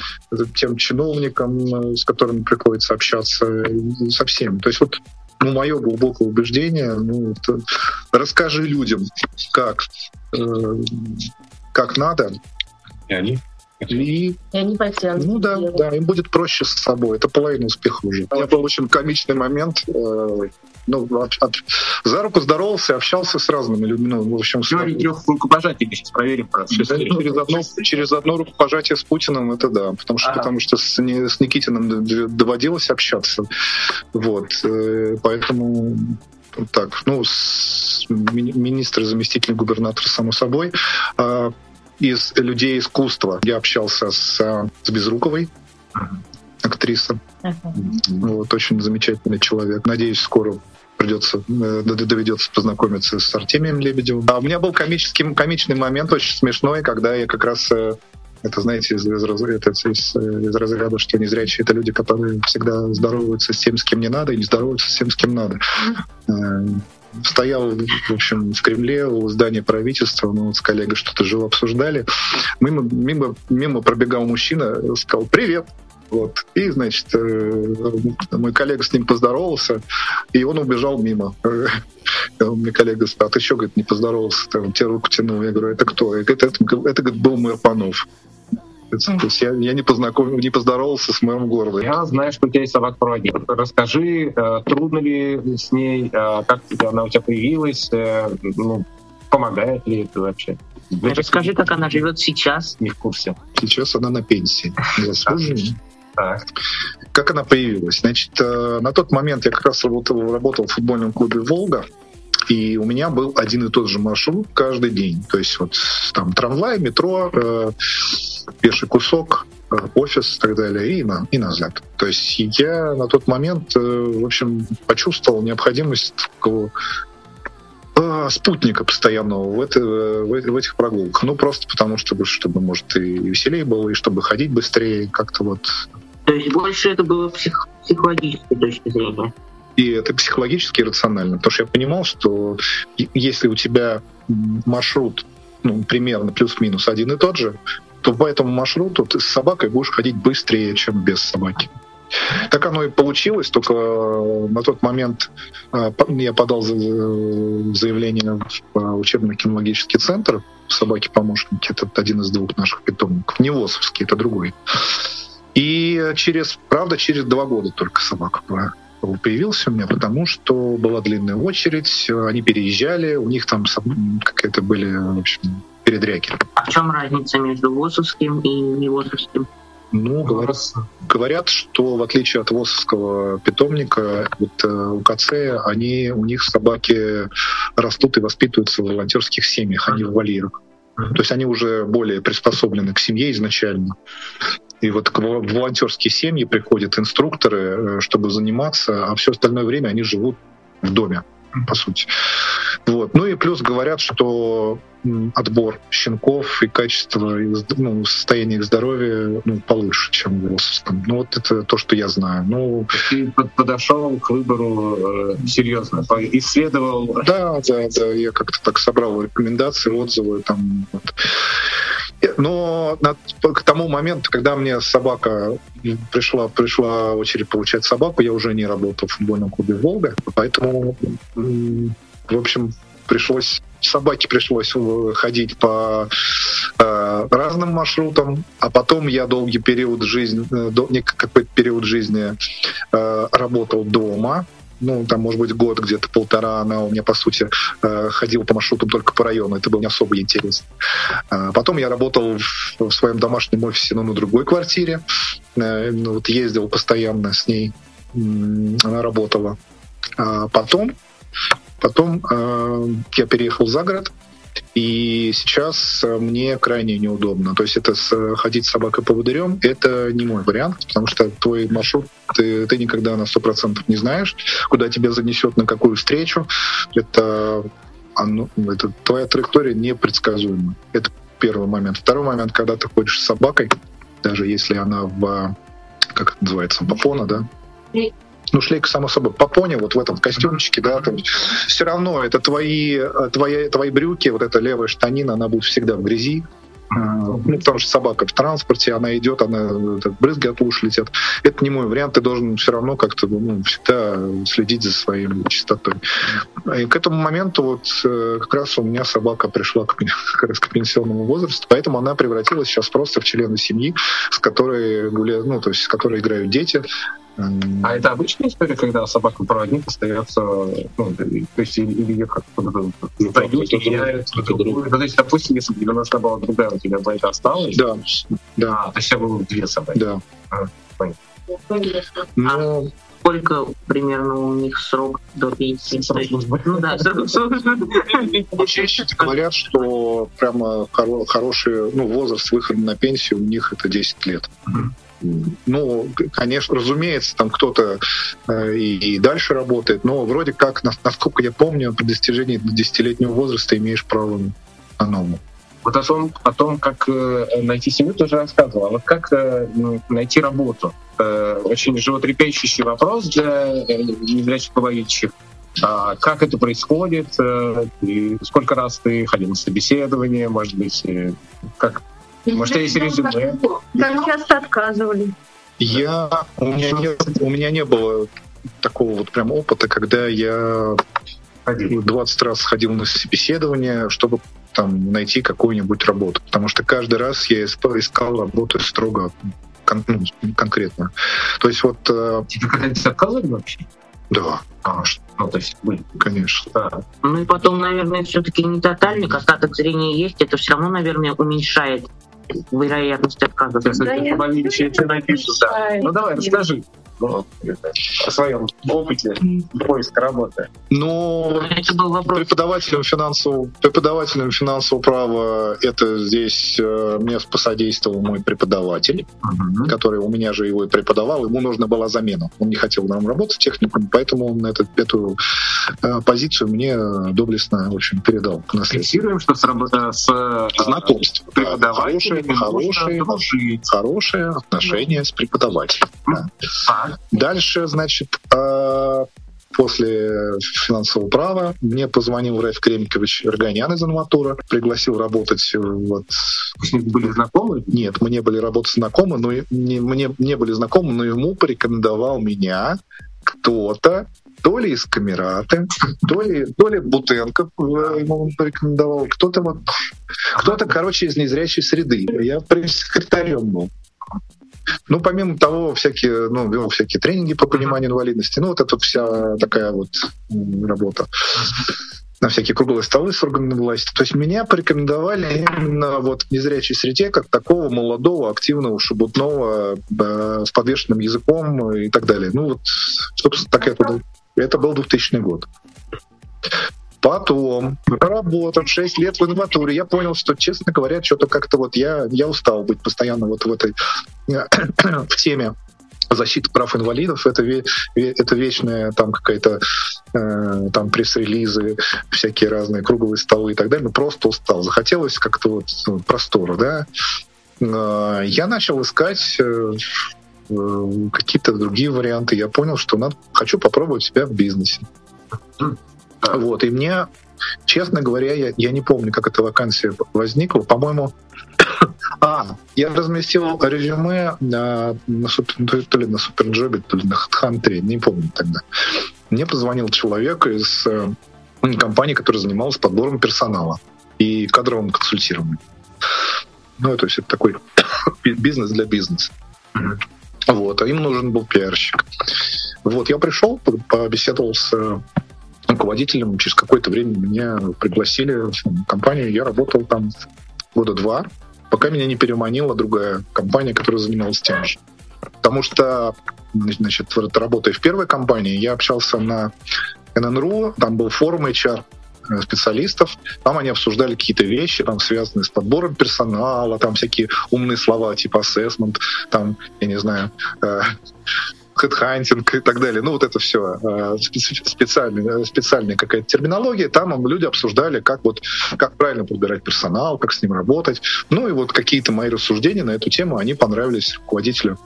тем чиновникам, с которыми приходится общаться, и со всеми. То есть вот ну, мое глубокое убеждение, ну, это расскажи людям, как, э, как надо, И они и, И они потянут. ну да, да, им будет проще с собой. Это половина успеха уже. У меня был очень комичный момент. э, ну, от, от, за руку здоровался, общался с разными людьми. Ну, в общем, Теорию трех рукопожатий сейчас проверим. Через, через, одно, через одно рукопожатие с Путиным, это да. Потому что, ага. потому что с, не, с Никитиным доводилось общаться. Вот. Э, поэтому так, ну, с, ми, министр, заместитель губернатора, само собой. А, из людей искусства я общался с, с Безруковой, актриса. Uh-huh. Вот, очень замечательный человек. Надеюсь, скоро придется, э, доведется познакомиться с Артемием Лебедевым. А у меня был комический, комичный момент, очень смешной, когда я как раз э, это, знаете, из, из, это, из, из разряда, что незрячие — это люди, которые всегда здороваются с тем, с кем не надо, и не здороваются с тем, с кем надо. Э, стоял, в общем, в Кремле у здания правительства, мы вот с коллегой что-то живо обсуждали. Мимо, мимо, мимо пробегал мужчина, сказал «Привет!» Вот. И, значит, э, мой коллега с ним поздоровался, и он убежал мимо. Мне коллега сказал, а ты что, говорит, не поздоровался, там, тебе руку тянул. Я говорю, это кто? Я говорю, это, это, это был мэр Панов. То есть я, я не, познаком, не поздоровался с мэром города. Я знаю, что у тебя есть собака-проводник. Расскажи, э, трудно ли с ней, э, как она у тебя появилась, ну, помогает ли это вообще? Расскажи, как она живет сейчас. Не в курсе. Сейчас она на пенсии. Заслуженно. Как она появилась? Значит, э, на тот момент я как раз работал, работал в футбольном клубе «Волга», и у меня был один и тот же маршрут каждый день. То есть вот там трамвай, метро, э, пеший кусок, э, офис и так далее, и, на, и назад. То есть я на тот момент, э, в общем, почувствовал необходимость такого спутника постоянного в, это, в, этих прогулках. Ну, просто потому, чтобы, чтобы, может, и веселее было, и чтобы ходить быстрее, как-то вот то есть больше это было псих, психологической точки зрения. И это психологически рационально, потому что я понимал, что если у тебя маршрут ну, примерно плюс-минус один и тот же, то по этому маршруту ты с собакой будешь ходить быстрее, чем без собаки. Так оно и получилось, только э, на тот момент э, я подал заявление в учебно-кинологический центр собаки-помощники, это один из двух наших питомников, не ВОСовский, это другой. И через, правда, через два года только собака появился у меня, потому что была длинная очередь, они переезжали, у них там какие-то были, в общем, передряги. А в чем разница между ВОСовским и невосовским? Ну, говорят, говорят, что в отличие от ВОСовского питомника, вот, э, у КЦ они, у них собаки растут и воспитываются в волонтерских семьях, а не в вольерах. То есть они уже более приспособлены к семье изначально. И вот в волонтерские семьи приходят инструкторы, э, чтобы заниматься, а все остальное время они живут в доме, по сути. Вот. Ну и плюс говорят, что отбор щенков и качество ну, состояние их здоровья ну, получше, чем в Росовском. Ну вот это то, что я знаю. Ну, Ты подошел к выбору э, серьезно, исследовал. Да, да, да. Я как-то так собрал рекомендации, отзывы там. Вот. Но к тому моменту, когда мне собака пришла, пришла очередь получать собаку, я уже не работал в футбольном клубе «Волга», поэтому, в общем, пришлось собаке пришлось ходить по э, разным маршрутам, а потом я долгий период жизни, э, до, какой-то период жизни э, работал дома, ну, там, может быть, год, где-то полтора, она у меня, по сути, э, ходила по маршрутам только по району. Это было не особо интересно. А потом я работал в своем домашнем офисе, но на другой квартире. Э, ну, вот ездил постоянно с ней. Она работала. А потом, потом э, я переехал за город, и сейчас э, мне крайне неудобно. То есть это с, ходить с собакой по поводырем — это не мой вариант, потому что твой маршрут ты, ты никогда на сто процентов не знаешь, куда тебя занесет, на какую встречу. Это, оно, это твоя траектория непредсказуема. Это первый момент. Второй момент, когда ты ходишь с собакой, даже если она в, как это называется, бапона, да? Ну, шлейка, само собой, по пони, вот в этом костюмчике, да, там, все равно это твои, твои, твои брюки, вот эта левая штанина, она будет всегда в грязи, а, ну, потому что собака в транспорте, она идет, она так, брызги от уши летят. Это не мой вариант, ты должен все равно как-то ну, всегда следить за своей чистотой. И к этому моменту вот э, как раз у меня собака пришла к, как раз к пенсионному возрасту, поэтому она превратилась сейчас просто в члена семьи, с которой гуляют, ну, то есть с которой играют дети, А это обычная история, когда собака-проводник остается, ну, то есть или ее как-то меняют, ну, то есть, допустим, если бы у нас была другая, у тебя бы это осталось? Да, да. А, то есть, было две собаки? Да. А, понятно. А сколько примерно у них срок до пенсии? Ну да, срок службы. Чаще говорят, что прямо хоро- хороший ну, возраст выхода на пенсию у них это 10 лет. Ну, конечно, разумеется, там кто-то э, и, и дальше работает, но вроде как, на- насколько я помню, при достижении 10-летнего возраста имеешь право на норму. Вот о том, о том, как э, найти семью, ты уже рассказывал. А вот как э, ну, найти работу? Э, очень животрепещущий вопрос для незрячих половичьих. А как это происходит? И сколько раз ты ходил на собеседование? Может быть, как? Может, есть резюме? Там часто отказывали. Я, у, меня не, у меня не было такого вот прям опыта, когда я 20 раз ходил на собеседование, чтобы там найти какую-нибудь работу. Потому что каждый раз я искал, работу строго кон- ну, конкретно. То есть вот... э, Тебе когда-нибудь отказывали вообще? Да, А, что? Ну, то есть были. конечно. Да. Ну и потом, наверное, все-таки не тотальник, остаток зрения есть, это все равно, наверное, уменьшает вероятность отказа. Да, я ты напишут, да. Ну, давай, расскажи ну, о своем опыте поиска работы. Ну, Это был вопрос. преподавателем финансового, преподавателем финансового права это здесь э, мне посодействовал мой преподаватель, который у меня же его и преподавал. Ему нужна была замена. Он не хотел нам работать техникум, поэтому он этот, эту э, позицию мне доблестно в общем, передал к наследству. Что с, рабо- с э, Знакомство. да, преподавателями хорошие, хорошие, хорошие отношения с преподавателем. Да. А, Дальше, значит, э, после финансового права мне позвонил Раф Кремникович Эрганян из Анватура, пригласил работать вот ним были знакомы? нет, мы не были работать знакомы, но не, мне не были знакомы, но ему порекомендовал меня кто-то, то ли из Камераты, то ли, то ли Бутенко э, ему порекомендовал, кто-то вот, кто-то, короче, из незрячей среды. Я пресс-секретарем был. Ну, помимо того, всякие, ну, вел всякие тренинги по пониманию инвалидности. Ну, вот это вся такая вот работа на всякие круглые столы с органами власти. То есть меня порекомендовали именно вот в незрячей среде как такого молодого, активного, шебутного, э, с подвешенным языком и так далее. Ну вот, собственно, так это, это был 2000 год. Потом, проработав 6 лет в инватуре, я понял, что, честно говоря, что-то как-то вот я, я устал быть постоянно вот в этой в теме защиты прав инвалидов. Это, это вечная там какая-то э, там пресс-релизы, всякие разные круглые столы и так далее. Ну, просто устал. Захотелось как-то вот ну, простора, да. Я начал искать э, э, какие-то другие варианты. Я понял, что надо, хочу попробовать себя в бизнесе. Вот, и мне, честно говоря, я, я не помню, как эта вакансия возникла. По-моему, а, я разместил резюме на, на супер- то ли на Суперджобе, то ли на HeadHunter, не помню тогда. Мне позвонил человек из э, компании, которая занималась подбором персонала и кадровым консультированием. Ну, то есть это такой бизнес для бизнеса. Вот, а им нужен был пиарщик. Вот, я пришел, по- побеседовал с э, руководителем, через какое-то время меня пригласили в компанию, я работал там года два, пока меня не переманила другая компания, которая занималась тем же. Потому что, значит, работая в первой компании, я общался на ННРУ, там был форум HR э, специалистов, там они обсуждали какие-то вещи, там связанные с подбором персонала, там всякие умные слова типа assessment, там, я не знаю, э, хедхантинг и так далее. Ну, вот это все специальная, специальная какая-то терминология. Там люди обсуждали, как вот как правильно подбирать персонал, как с ним работать. Ну и вот какие-то мои рассуждения на эту тему, они понравились руководителю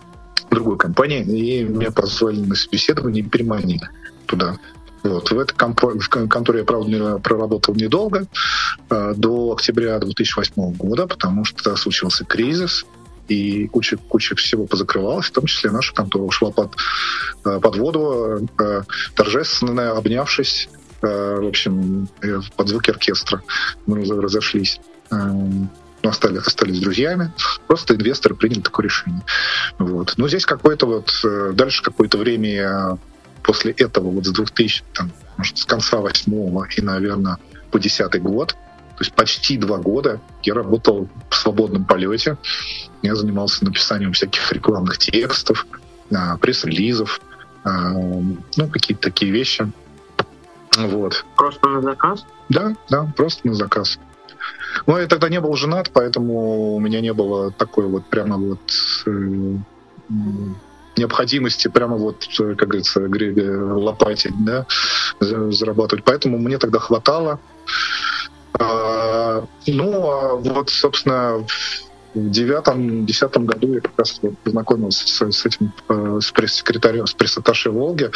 другой компании, и меня позвали на собеседование и переманили туда. Вот. В этой компо- в кон- конторе я, правда, проработал недолго, э, до октября 2008 года, потому что случился кризис, и куча, куча всего позакрывалась, в том числе наша контора ушла под, э, под воду, э, торжественно обнявшись, э, в общем, под звуки оркестра мы раз- разошлись. Эм, ну, остались, остались друзьями. Просто инвесторы приняли такое решение. Вот. Но здесь какое-то вот, дальше какое-то время после этого, вот с 2000, там, может, с конца восьмого и, наверное, по десятый год, то есть почти два года я работал свободном полете. Я занимался написанием всяких рекламных текстов, а, пресс-релизов, а, ну, какие-то такие вещи. Вот. Просто на заказ? Да, да, просто на заказ. Но я тогда не был женат, поэтому у меня не было такой вот прямо вот э, необходимости прямо вот, как говорится, лопатить, да, зарабатывать. Поэтому мне тогда хватало. А, ну, а вот, собственно, в девятом, десятом году я как раз вот познакомился с, с этим, э, с пресс-секретарем, с пресс-атташе Волги.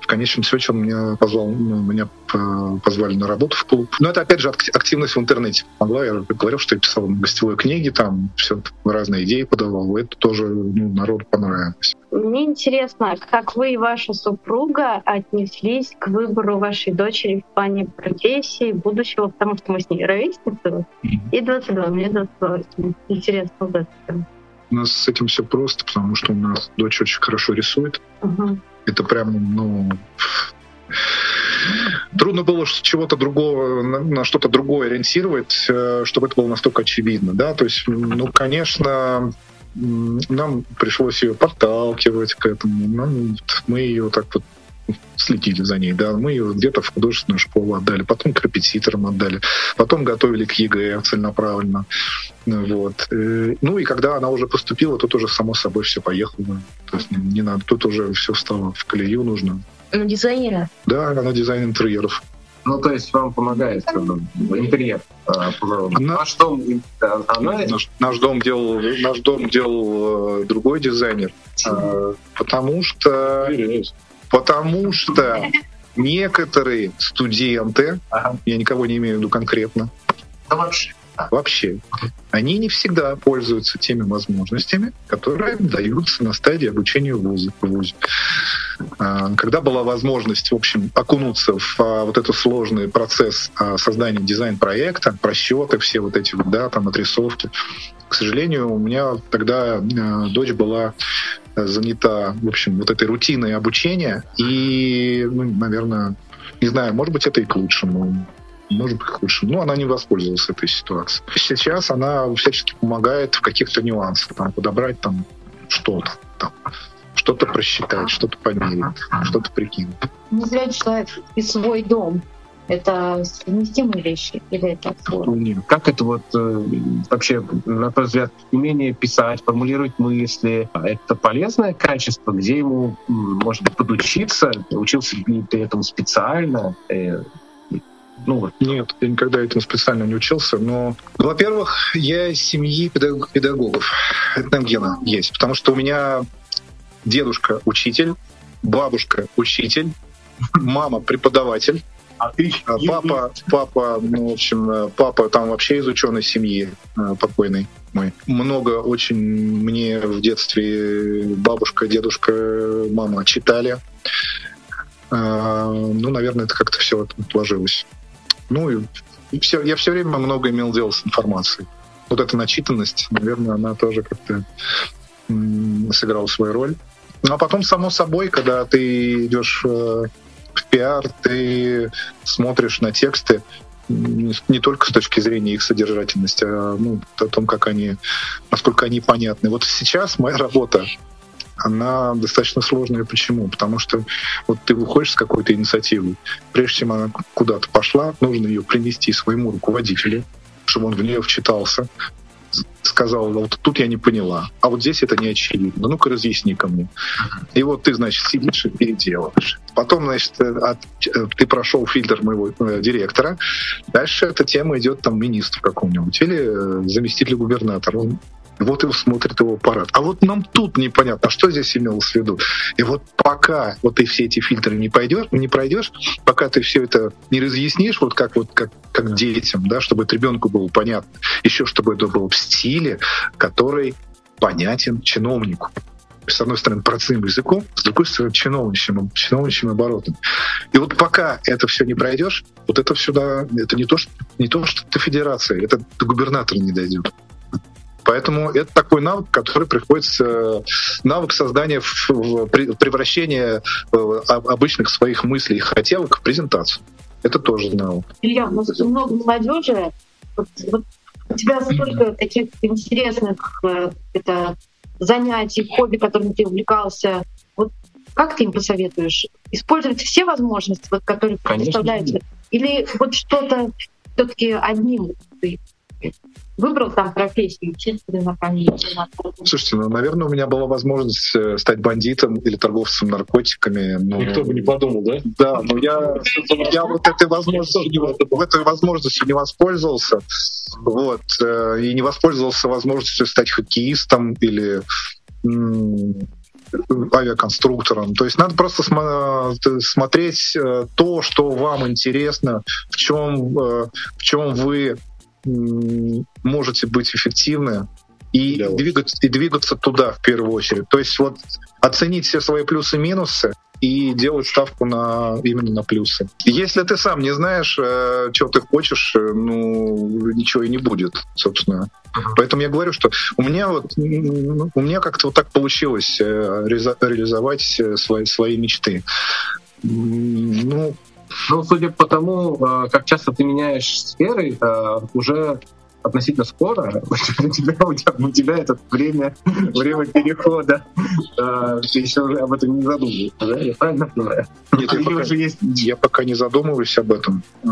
В конечном счете он меня позвал, ну, меня э, позвали на работу в клуб. Но это, опять же, активность в интернете помогла. Я говорил, что я писал гостевые книги, там все разные идеи подавал. Это тоже ну, народу понравилось. Мне интересно, как вы и ваша супруга отнеслись к выбору вашей дочери в плане профессии, будущего, потому что мы с ней ровесницы, и 22, мне 22. Интересно вот это. У нас с этим все просто, потому что у нас дочь очень хорошо рисует. Угу. Это прям, ну, Трудно было чего-то другого, на, на что-то другое ориентировать, э, чтобы это было настолько очевидно. Да? То есть, ну, конечно, нам пришлось ее подталкивать к этому. Нам, мы ее так вот следили за ней, да, мы ее где-то в художественную школу отдали, потом к репетиторам отдали, потом готовили к ЕГЭ целенаправленно, вот. Э, ну и когда она уже поступила, тут уже само собой все поехало, то есть не надо, тут уже все встало в колею нужно. Ну, дизайнера? Да, она дизайн интерьеров. Ну, то есть вам помогает интерьер. А, наш дом, она... наш, наш дом делал, наш дом делал э, другой дизайнер, э, потому что, потому что некоторые студенты, ага. я никого не имею в виду конкретно, да вообще вообще, они не всегда пользуются теми возможностями, которые даются на стадии обучения в ВУЗе. В ВУЗе. А, когда была возможность, в общем, окунуться в а, вот этот сложный процесс а, создания дизайн-проекта, просчеты, все вот эти вот, да, там, отрисовки, к сожалению, у меня тогда дочь была занята, в общем, вот этой рутиной обучения, и, ну, наверное, не знаю, может быть, это и к лучшему может быть, худше. Но она не воспользовалась этой ситуацией. Сейчас она всячески помогает в каких-то нюансах, там, подобрать там что-то, там, что-то просчитать, что-то померить, что-то прикинуть. Не зря человек и свой дом. Это совместимые вещи или это сложно? Как это вот э, вообще, на твой взгляд, умение писать, формулировать мысли, это полезное качество, где ему, может быть, подучиться, учился ли ты этому специально, э, ну вот. Нет, я никогда этому специально не учился, но, во-первых, я из семьи педаг- педагогов. Это там гена есть, потому что у меня дедушка учитель, бабушка учитель, мама преподаватель, а ты а папа, папа, ну, в общем, папа там вообще из ученой семьи э, покойный мой. Много очень мне в детстве бабушка, дедушка, мама читали. А, ну, наверное, это как-то все отложилось. Ну и все, я все время много имел дело с информацией. Вот эта начитанность, наверное, она тоже как-то сыграла свою роль. Ну а потом, само собой, когда ты идешь э, в пиар, ты смотришь на тексты не только с точки зрения их содержательности, а ну, о том, как они, насколько они понятны. Вот сейчас моя работа она достаточно сложная. Почему? Потому что вот ты выходишь с какой-то инициативой, прежде чем она куда-то пошла, нужно ее принести своему руководителю, чтобы он в нее вчитался, сказал, вот тут я не поняла, а вот здесь это не очевидно, ну-ка разъясни ко мне. И вот ты, значит, сидишь и переделываешь. Потом, значит, от, ты прошел фильтр моего э, директора, дальше эта тема идет там министру какому-нибудь или э, заместителю губернатора. Он вот и смотрит его аппарат. А вот нам тут непонятно, что здесь имелось в виду. И вот пока вот ты все эти фильтры не пойдешь, не пройдешь, пока ты все это не разъяснишь, вот как вот как, как детям, да, чтобы это ребенку было понятно, еще чтобы это было в стиле, который понятен чиновнику с одной стороны, простым языком, с другой стороны, чиновничьим, чиновничьим оборотом. И вот пока это все не пройдешь, вот это сюда, это не то, что, не то, что это федерация, это до губернатора не дойдет. Поэтому это такой навык, который приходится, навык создания, превращения э, обычных своих мыслей и хотелок в презентацию. Это тоже навык. Илья, у нас очень много молодежи. Вот, вот у тебя столько таких интересных э, это, занятий, хобби, которыми ты увлекался. Вот как ты им посоветуешь? Использовать все возможности, вот, которые предоставляются? Или вот что-то все-таки одним ты выбрал там профессию, учителя на комиссии? Слушайте, ну, наверное, у меня была возможность э, стать бандитом или торговцем наркотиками. Но... Никто бы не подумал, да? Да, но я, я вот этой возможностью, не, этой возможностью не воспользовался. Вот, э, и не воспользовался возможностью стать хоккеистом или авиаконструктором. То есть надо просто см- смотреть э, то, что вам интересно, в чем, э, в чем вы можете быть эффективны и двигаться, и двигаться туда в первую очередь. То есть вот оценить все свои плюсы и минусы и делать ставку на именно на плюсы. Если ты сам не знаешь, э, что ты хочешь, э, ну ничего и не будет, собственно. Поэтому я говорю, что у меня вот у меня как-то вот так получилось э, реализовать свои свои мечты. Ну, ну, судя по тому, как часто ты меняешь сферы, уже относительно скоро, у тебя, у тебя, у тебя это время, время перехода. Э, ты еще об этом не задумываешься, да? Я правильно понимаю? Нет, я пока, уже есть... я пока не задумываюсь об этом. Э,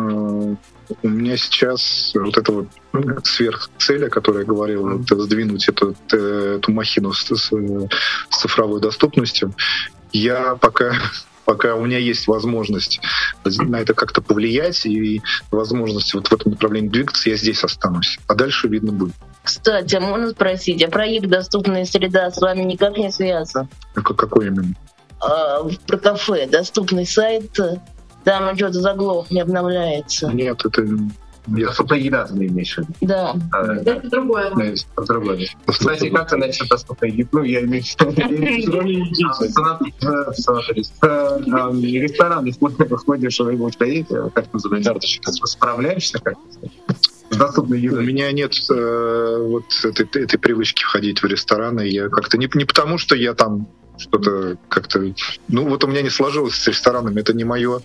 у меня сейчас вот это вот сверхцель, о которой я говорил, это сдвинуть эту, э, эту махину с, с, с цифровой доступностью. Я пока пока у меня есть возможность на это как-то повлиять и возможность вот в этом направлении двигаться, я здесь останусь. А дальше видно будет. Кстати, а можно спросить, а проект «Доступная среда» с вами никак не связан? А какой именно? А, про кафе. Доступный сайт, там что-то заглох не обновляется. Нет, это я еда ты имеешь в виду? Да. А, это другое. Это другое. Кстати, как ты насчет доступной еды? Ну, я имею в виду ресторан, если ходишь, и будешь поесть, как называется? Карточка. Справляешься как с доступной едой? У меня нет э, вот этой, этой привычки входить в рестораны. Я как-то не, не потому, что я там что-то как-то... Ну, вот у меня не сложилось с ресторанами. Это не мое,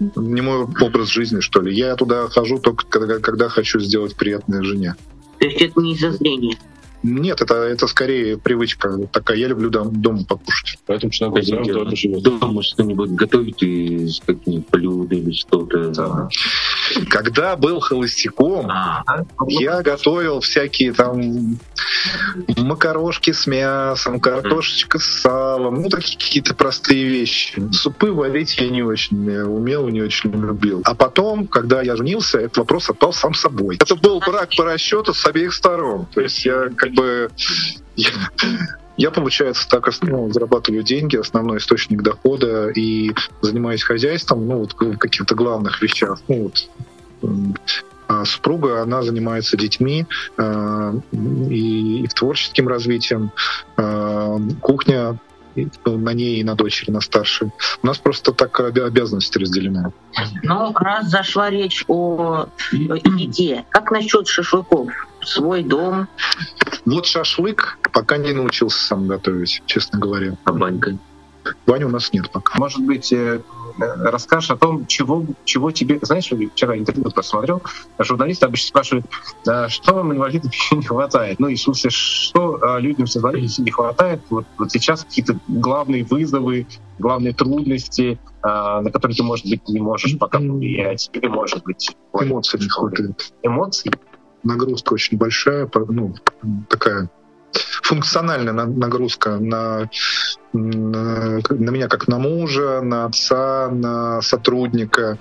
не мой образ жизни, что ли. Я туда хожу только когда, когда хочу сделать приятное жене. То есть это не из-за зрения? Нет, это, это скорее привычка такая. Я люблю дом, дома покушать. Поэтому человек дома живет. Дома что-нибудь готовить из каких-нибудь блюд или что-то. Да. Когда был холостяком, а, я готовил всякие там макарошки с мясом, картошечка с салом, ну такие какие-то простые вещи. Супы варить я не очень умел, не очень любил. А потом, когда я женился, этот вопрос отпал сам собой. Это был брак по расчету с обеих сторон. То есть я как бы я, я, получается, так ну, зарабатываю деньги, основной источник дохода, и занимаюсь хозяйством, ну, вот в каких-то главных вещах. Ну, вот, а супруга, она занимается детьми э, и, и творческим развитием. Э, кухня на ней и на дочери, на старшей. У нас просто так обязанности разделены. Ну, раз зашла речь о еде, как насчет шашлыков? Свой дом? Вот шашлык пока не научился сам готовить, честно говоря. А банька? Бани у нас нет пока. Может быть, э, расскажешь о том, чего, чего тебе... Знаешь, вчера интервью посмотрел, журналисты обычно спрашивают, что вам инвалидам еще не хватает? Ну и смысле, что а, людям с инвалидностью не хватает? Вот, вот сейчас какие-то главные вызовы, главные трудности, а, на которые ты, может быть, не можешь пока повлиять, или, может быть... Эмоций не хватает. Эмоций? Нагрузка очень большая, ну, такая функциональная нагрузка на, на, на меня как на мужа, на отца, на сотрудника,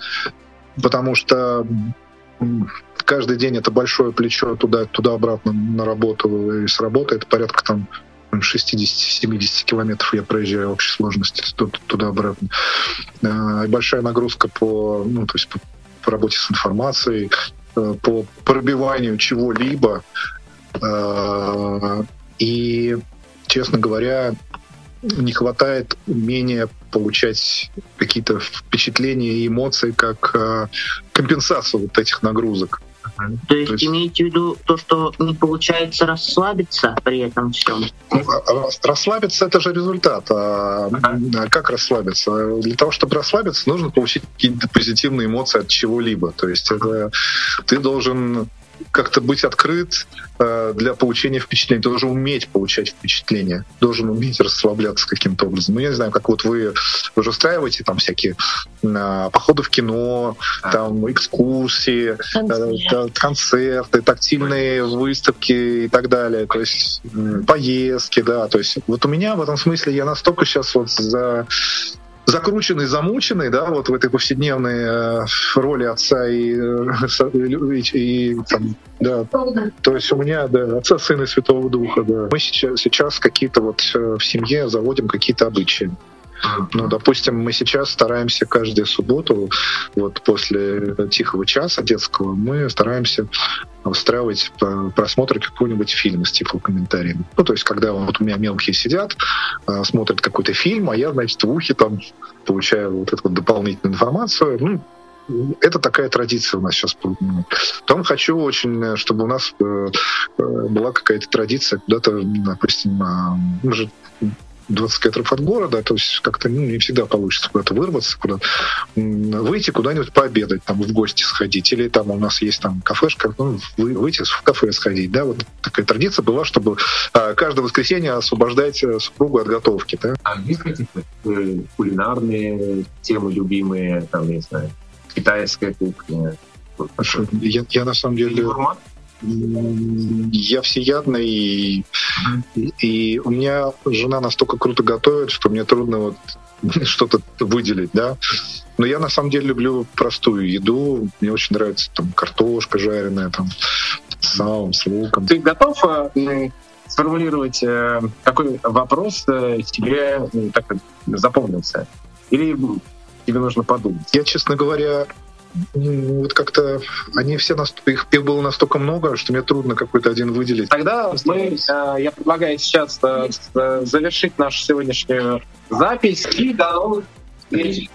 потому что каждый день это большое плечо туда, туда-обратно на работу и с работы это порядка там 60-70 километров я проезжаю в общей сложности туда-обратно. А, большая нагрузка по, ну, то есть по, по работе с информацией, по пробиванию чего-либо. А, и, честно говоря, не хватает умения получать какие-то впечатления и эмоции как э, компенсацию вот этих нагрузок. То есть, есть имеете в виду то, что не получается расслабиться при этом всем? Ну, а, расслабиться это же результат. А ага. как расслабиться? Для того, чтобы расслабиться, нужно получить какие-то позитивные эмоции от чего-либо. То есть это ты должен как-то быть открыт э, для получения впечатлений. Ты должен уметь получать впечатления, должен уметь расслабляться каким-то образом. Ну, я не знаю, как вот вы, вы же устраиваете там всякие э, походы в кино, там экскурсии, э, концерты, тактильные выставки и так далее. То есть э, поездки, да. То есть вот у меня в этом смысле я настолько сейчас вот за закрученный, замученный, да, вот в этой повседневной э, роли отца и, э, и, и там, да. То есть у меня, да, отца, сына и Святого Духа, да. Мы сейчас, сейчас какие-то вот э, в семье заводим какие-то обычаи. Ну, допустим, мы сейчас стараемся каждую субботу, вот после тихого часа детского, мы стараемся устраивать просмотр какого-нибудь фильма с тифлокомментарием. Ну, то есть, когда вот у меня мелкие сидят, а, смотрят какой-то фильм, а я, значит, в ухе там получаю вот эту вот дополнительную информацию. Ну, это такая традиция у нас сейчас. Потом хочу очень, чтобы у нас э, э, была какая-то традиция куда-то, допустим, мы же 20 километров от города, то есть как-то ну, не всегда получится куда-то вырваться, куда выйти куда-нибудь пообедать, там в гости сходить, или там у нас есть там кафешка, ну, выйти в кафе сходить, да, вот такая традиция была, чтобы а, каждое воскресенье освобождать э, супругу от готовки, да. А есть какие-то э, кулинарные темы любимые, там, не знаю, китайская кухня? Я, я на самом деле... Гурман? Я всеядный, и, и у меня жена настолько круто готовит, что мне трудно вот что-то выделить, да. Но я на самом деле люблю простую еду. Мне очень нравится там картошка жареная, там с салом, с луком. Ты готов э, сформулировать, э, какой вопрос э, тебе так запомнился? Или тебе нужно подумать? Я, честно говоря, вот как-то они все настолько, их, было настолько много, что мне трудно какой-то один выделить. Тогда мы, э, я предлагаю сейчас э, завершить нашу сегодняшнюю запись и до новых встреч.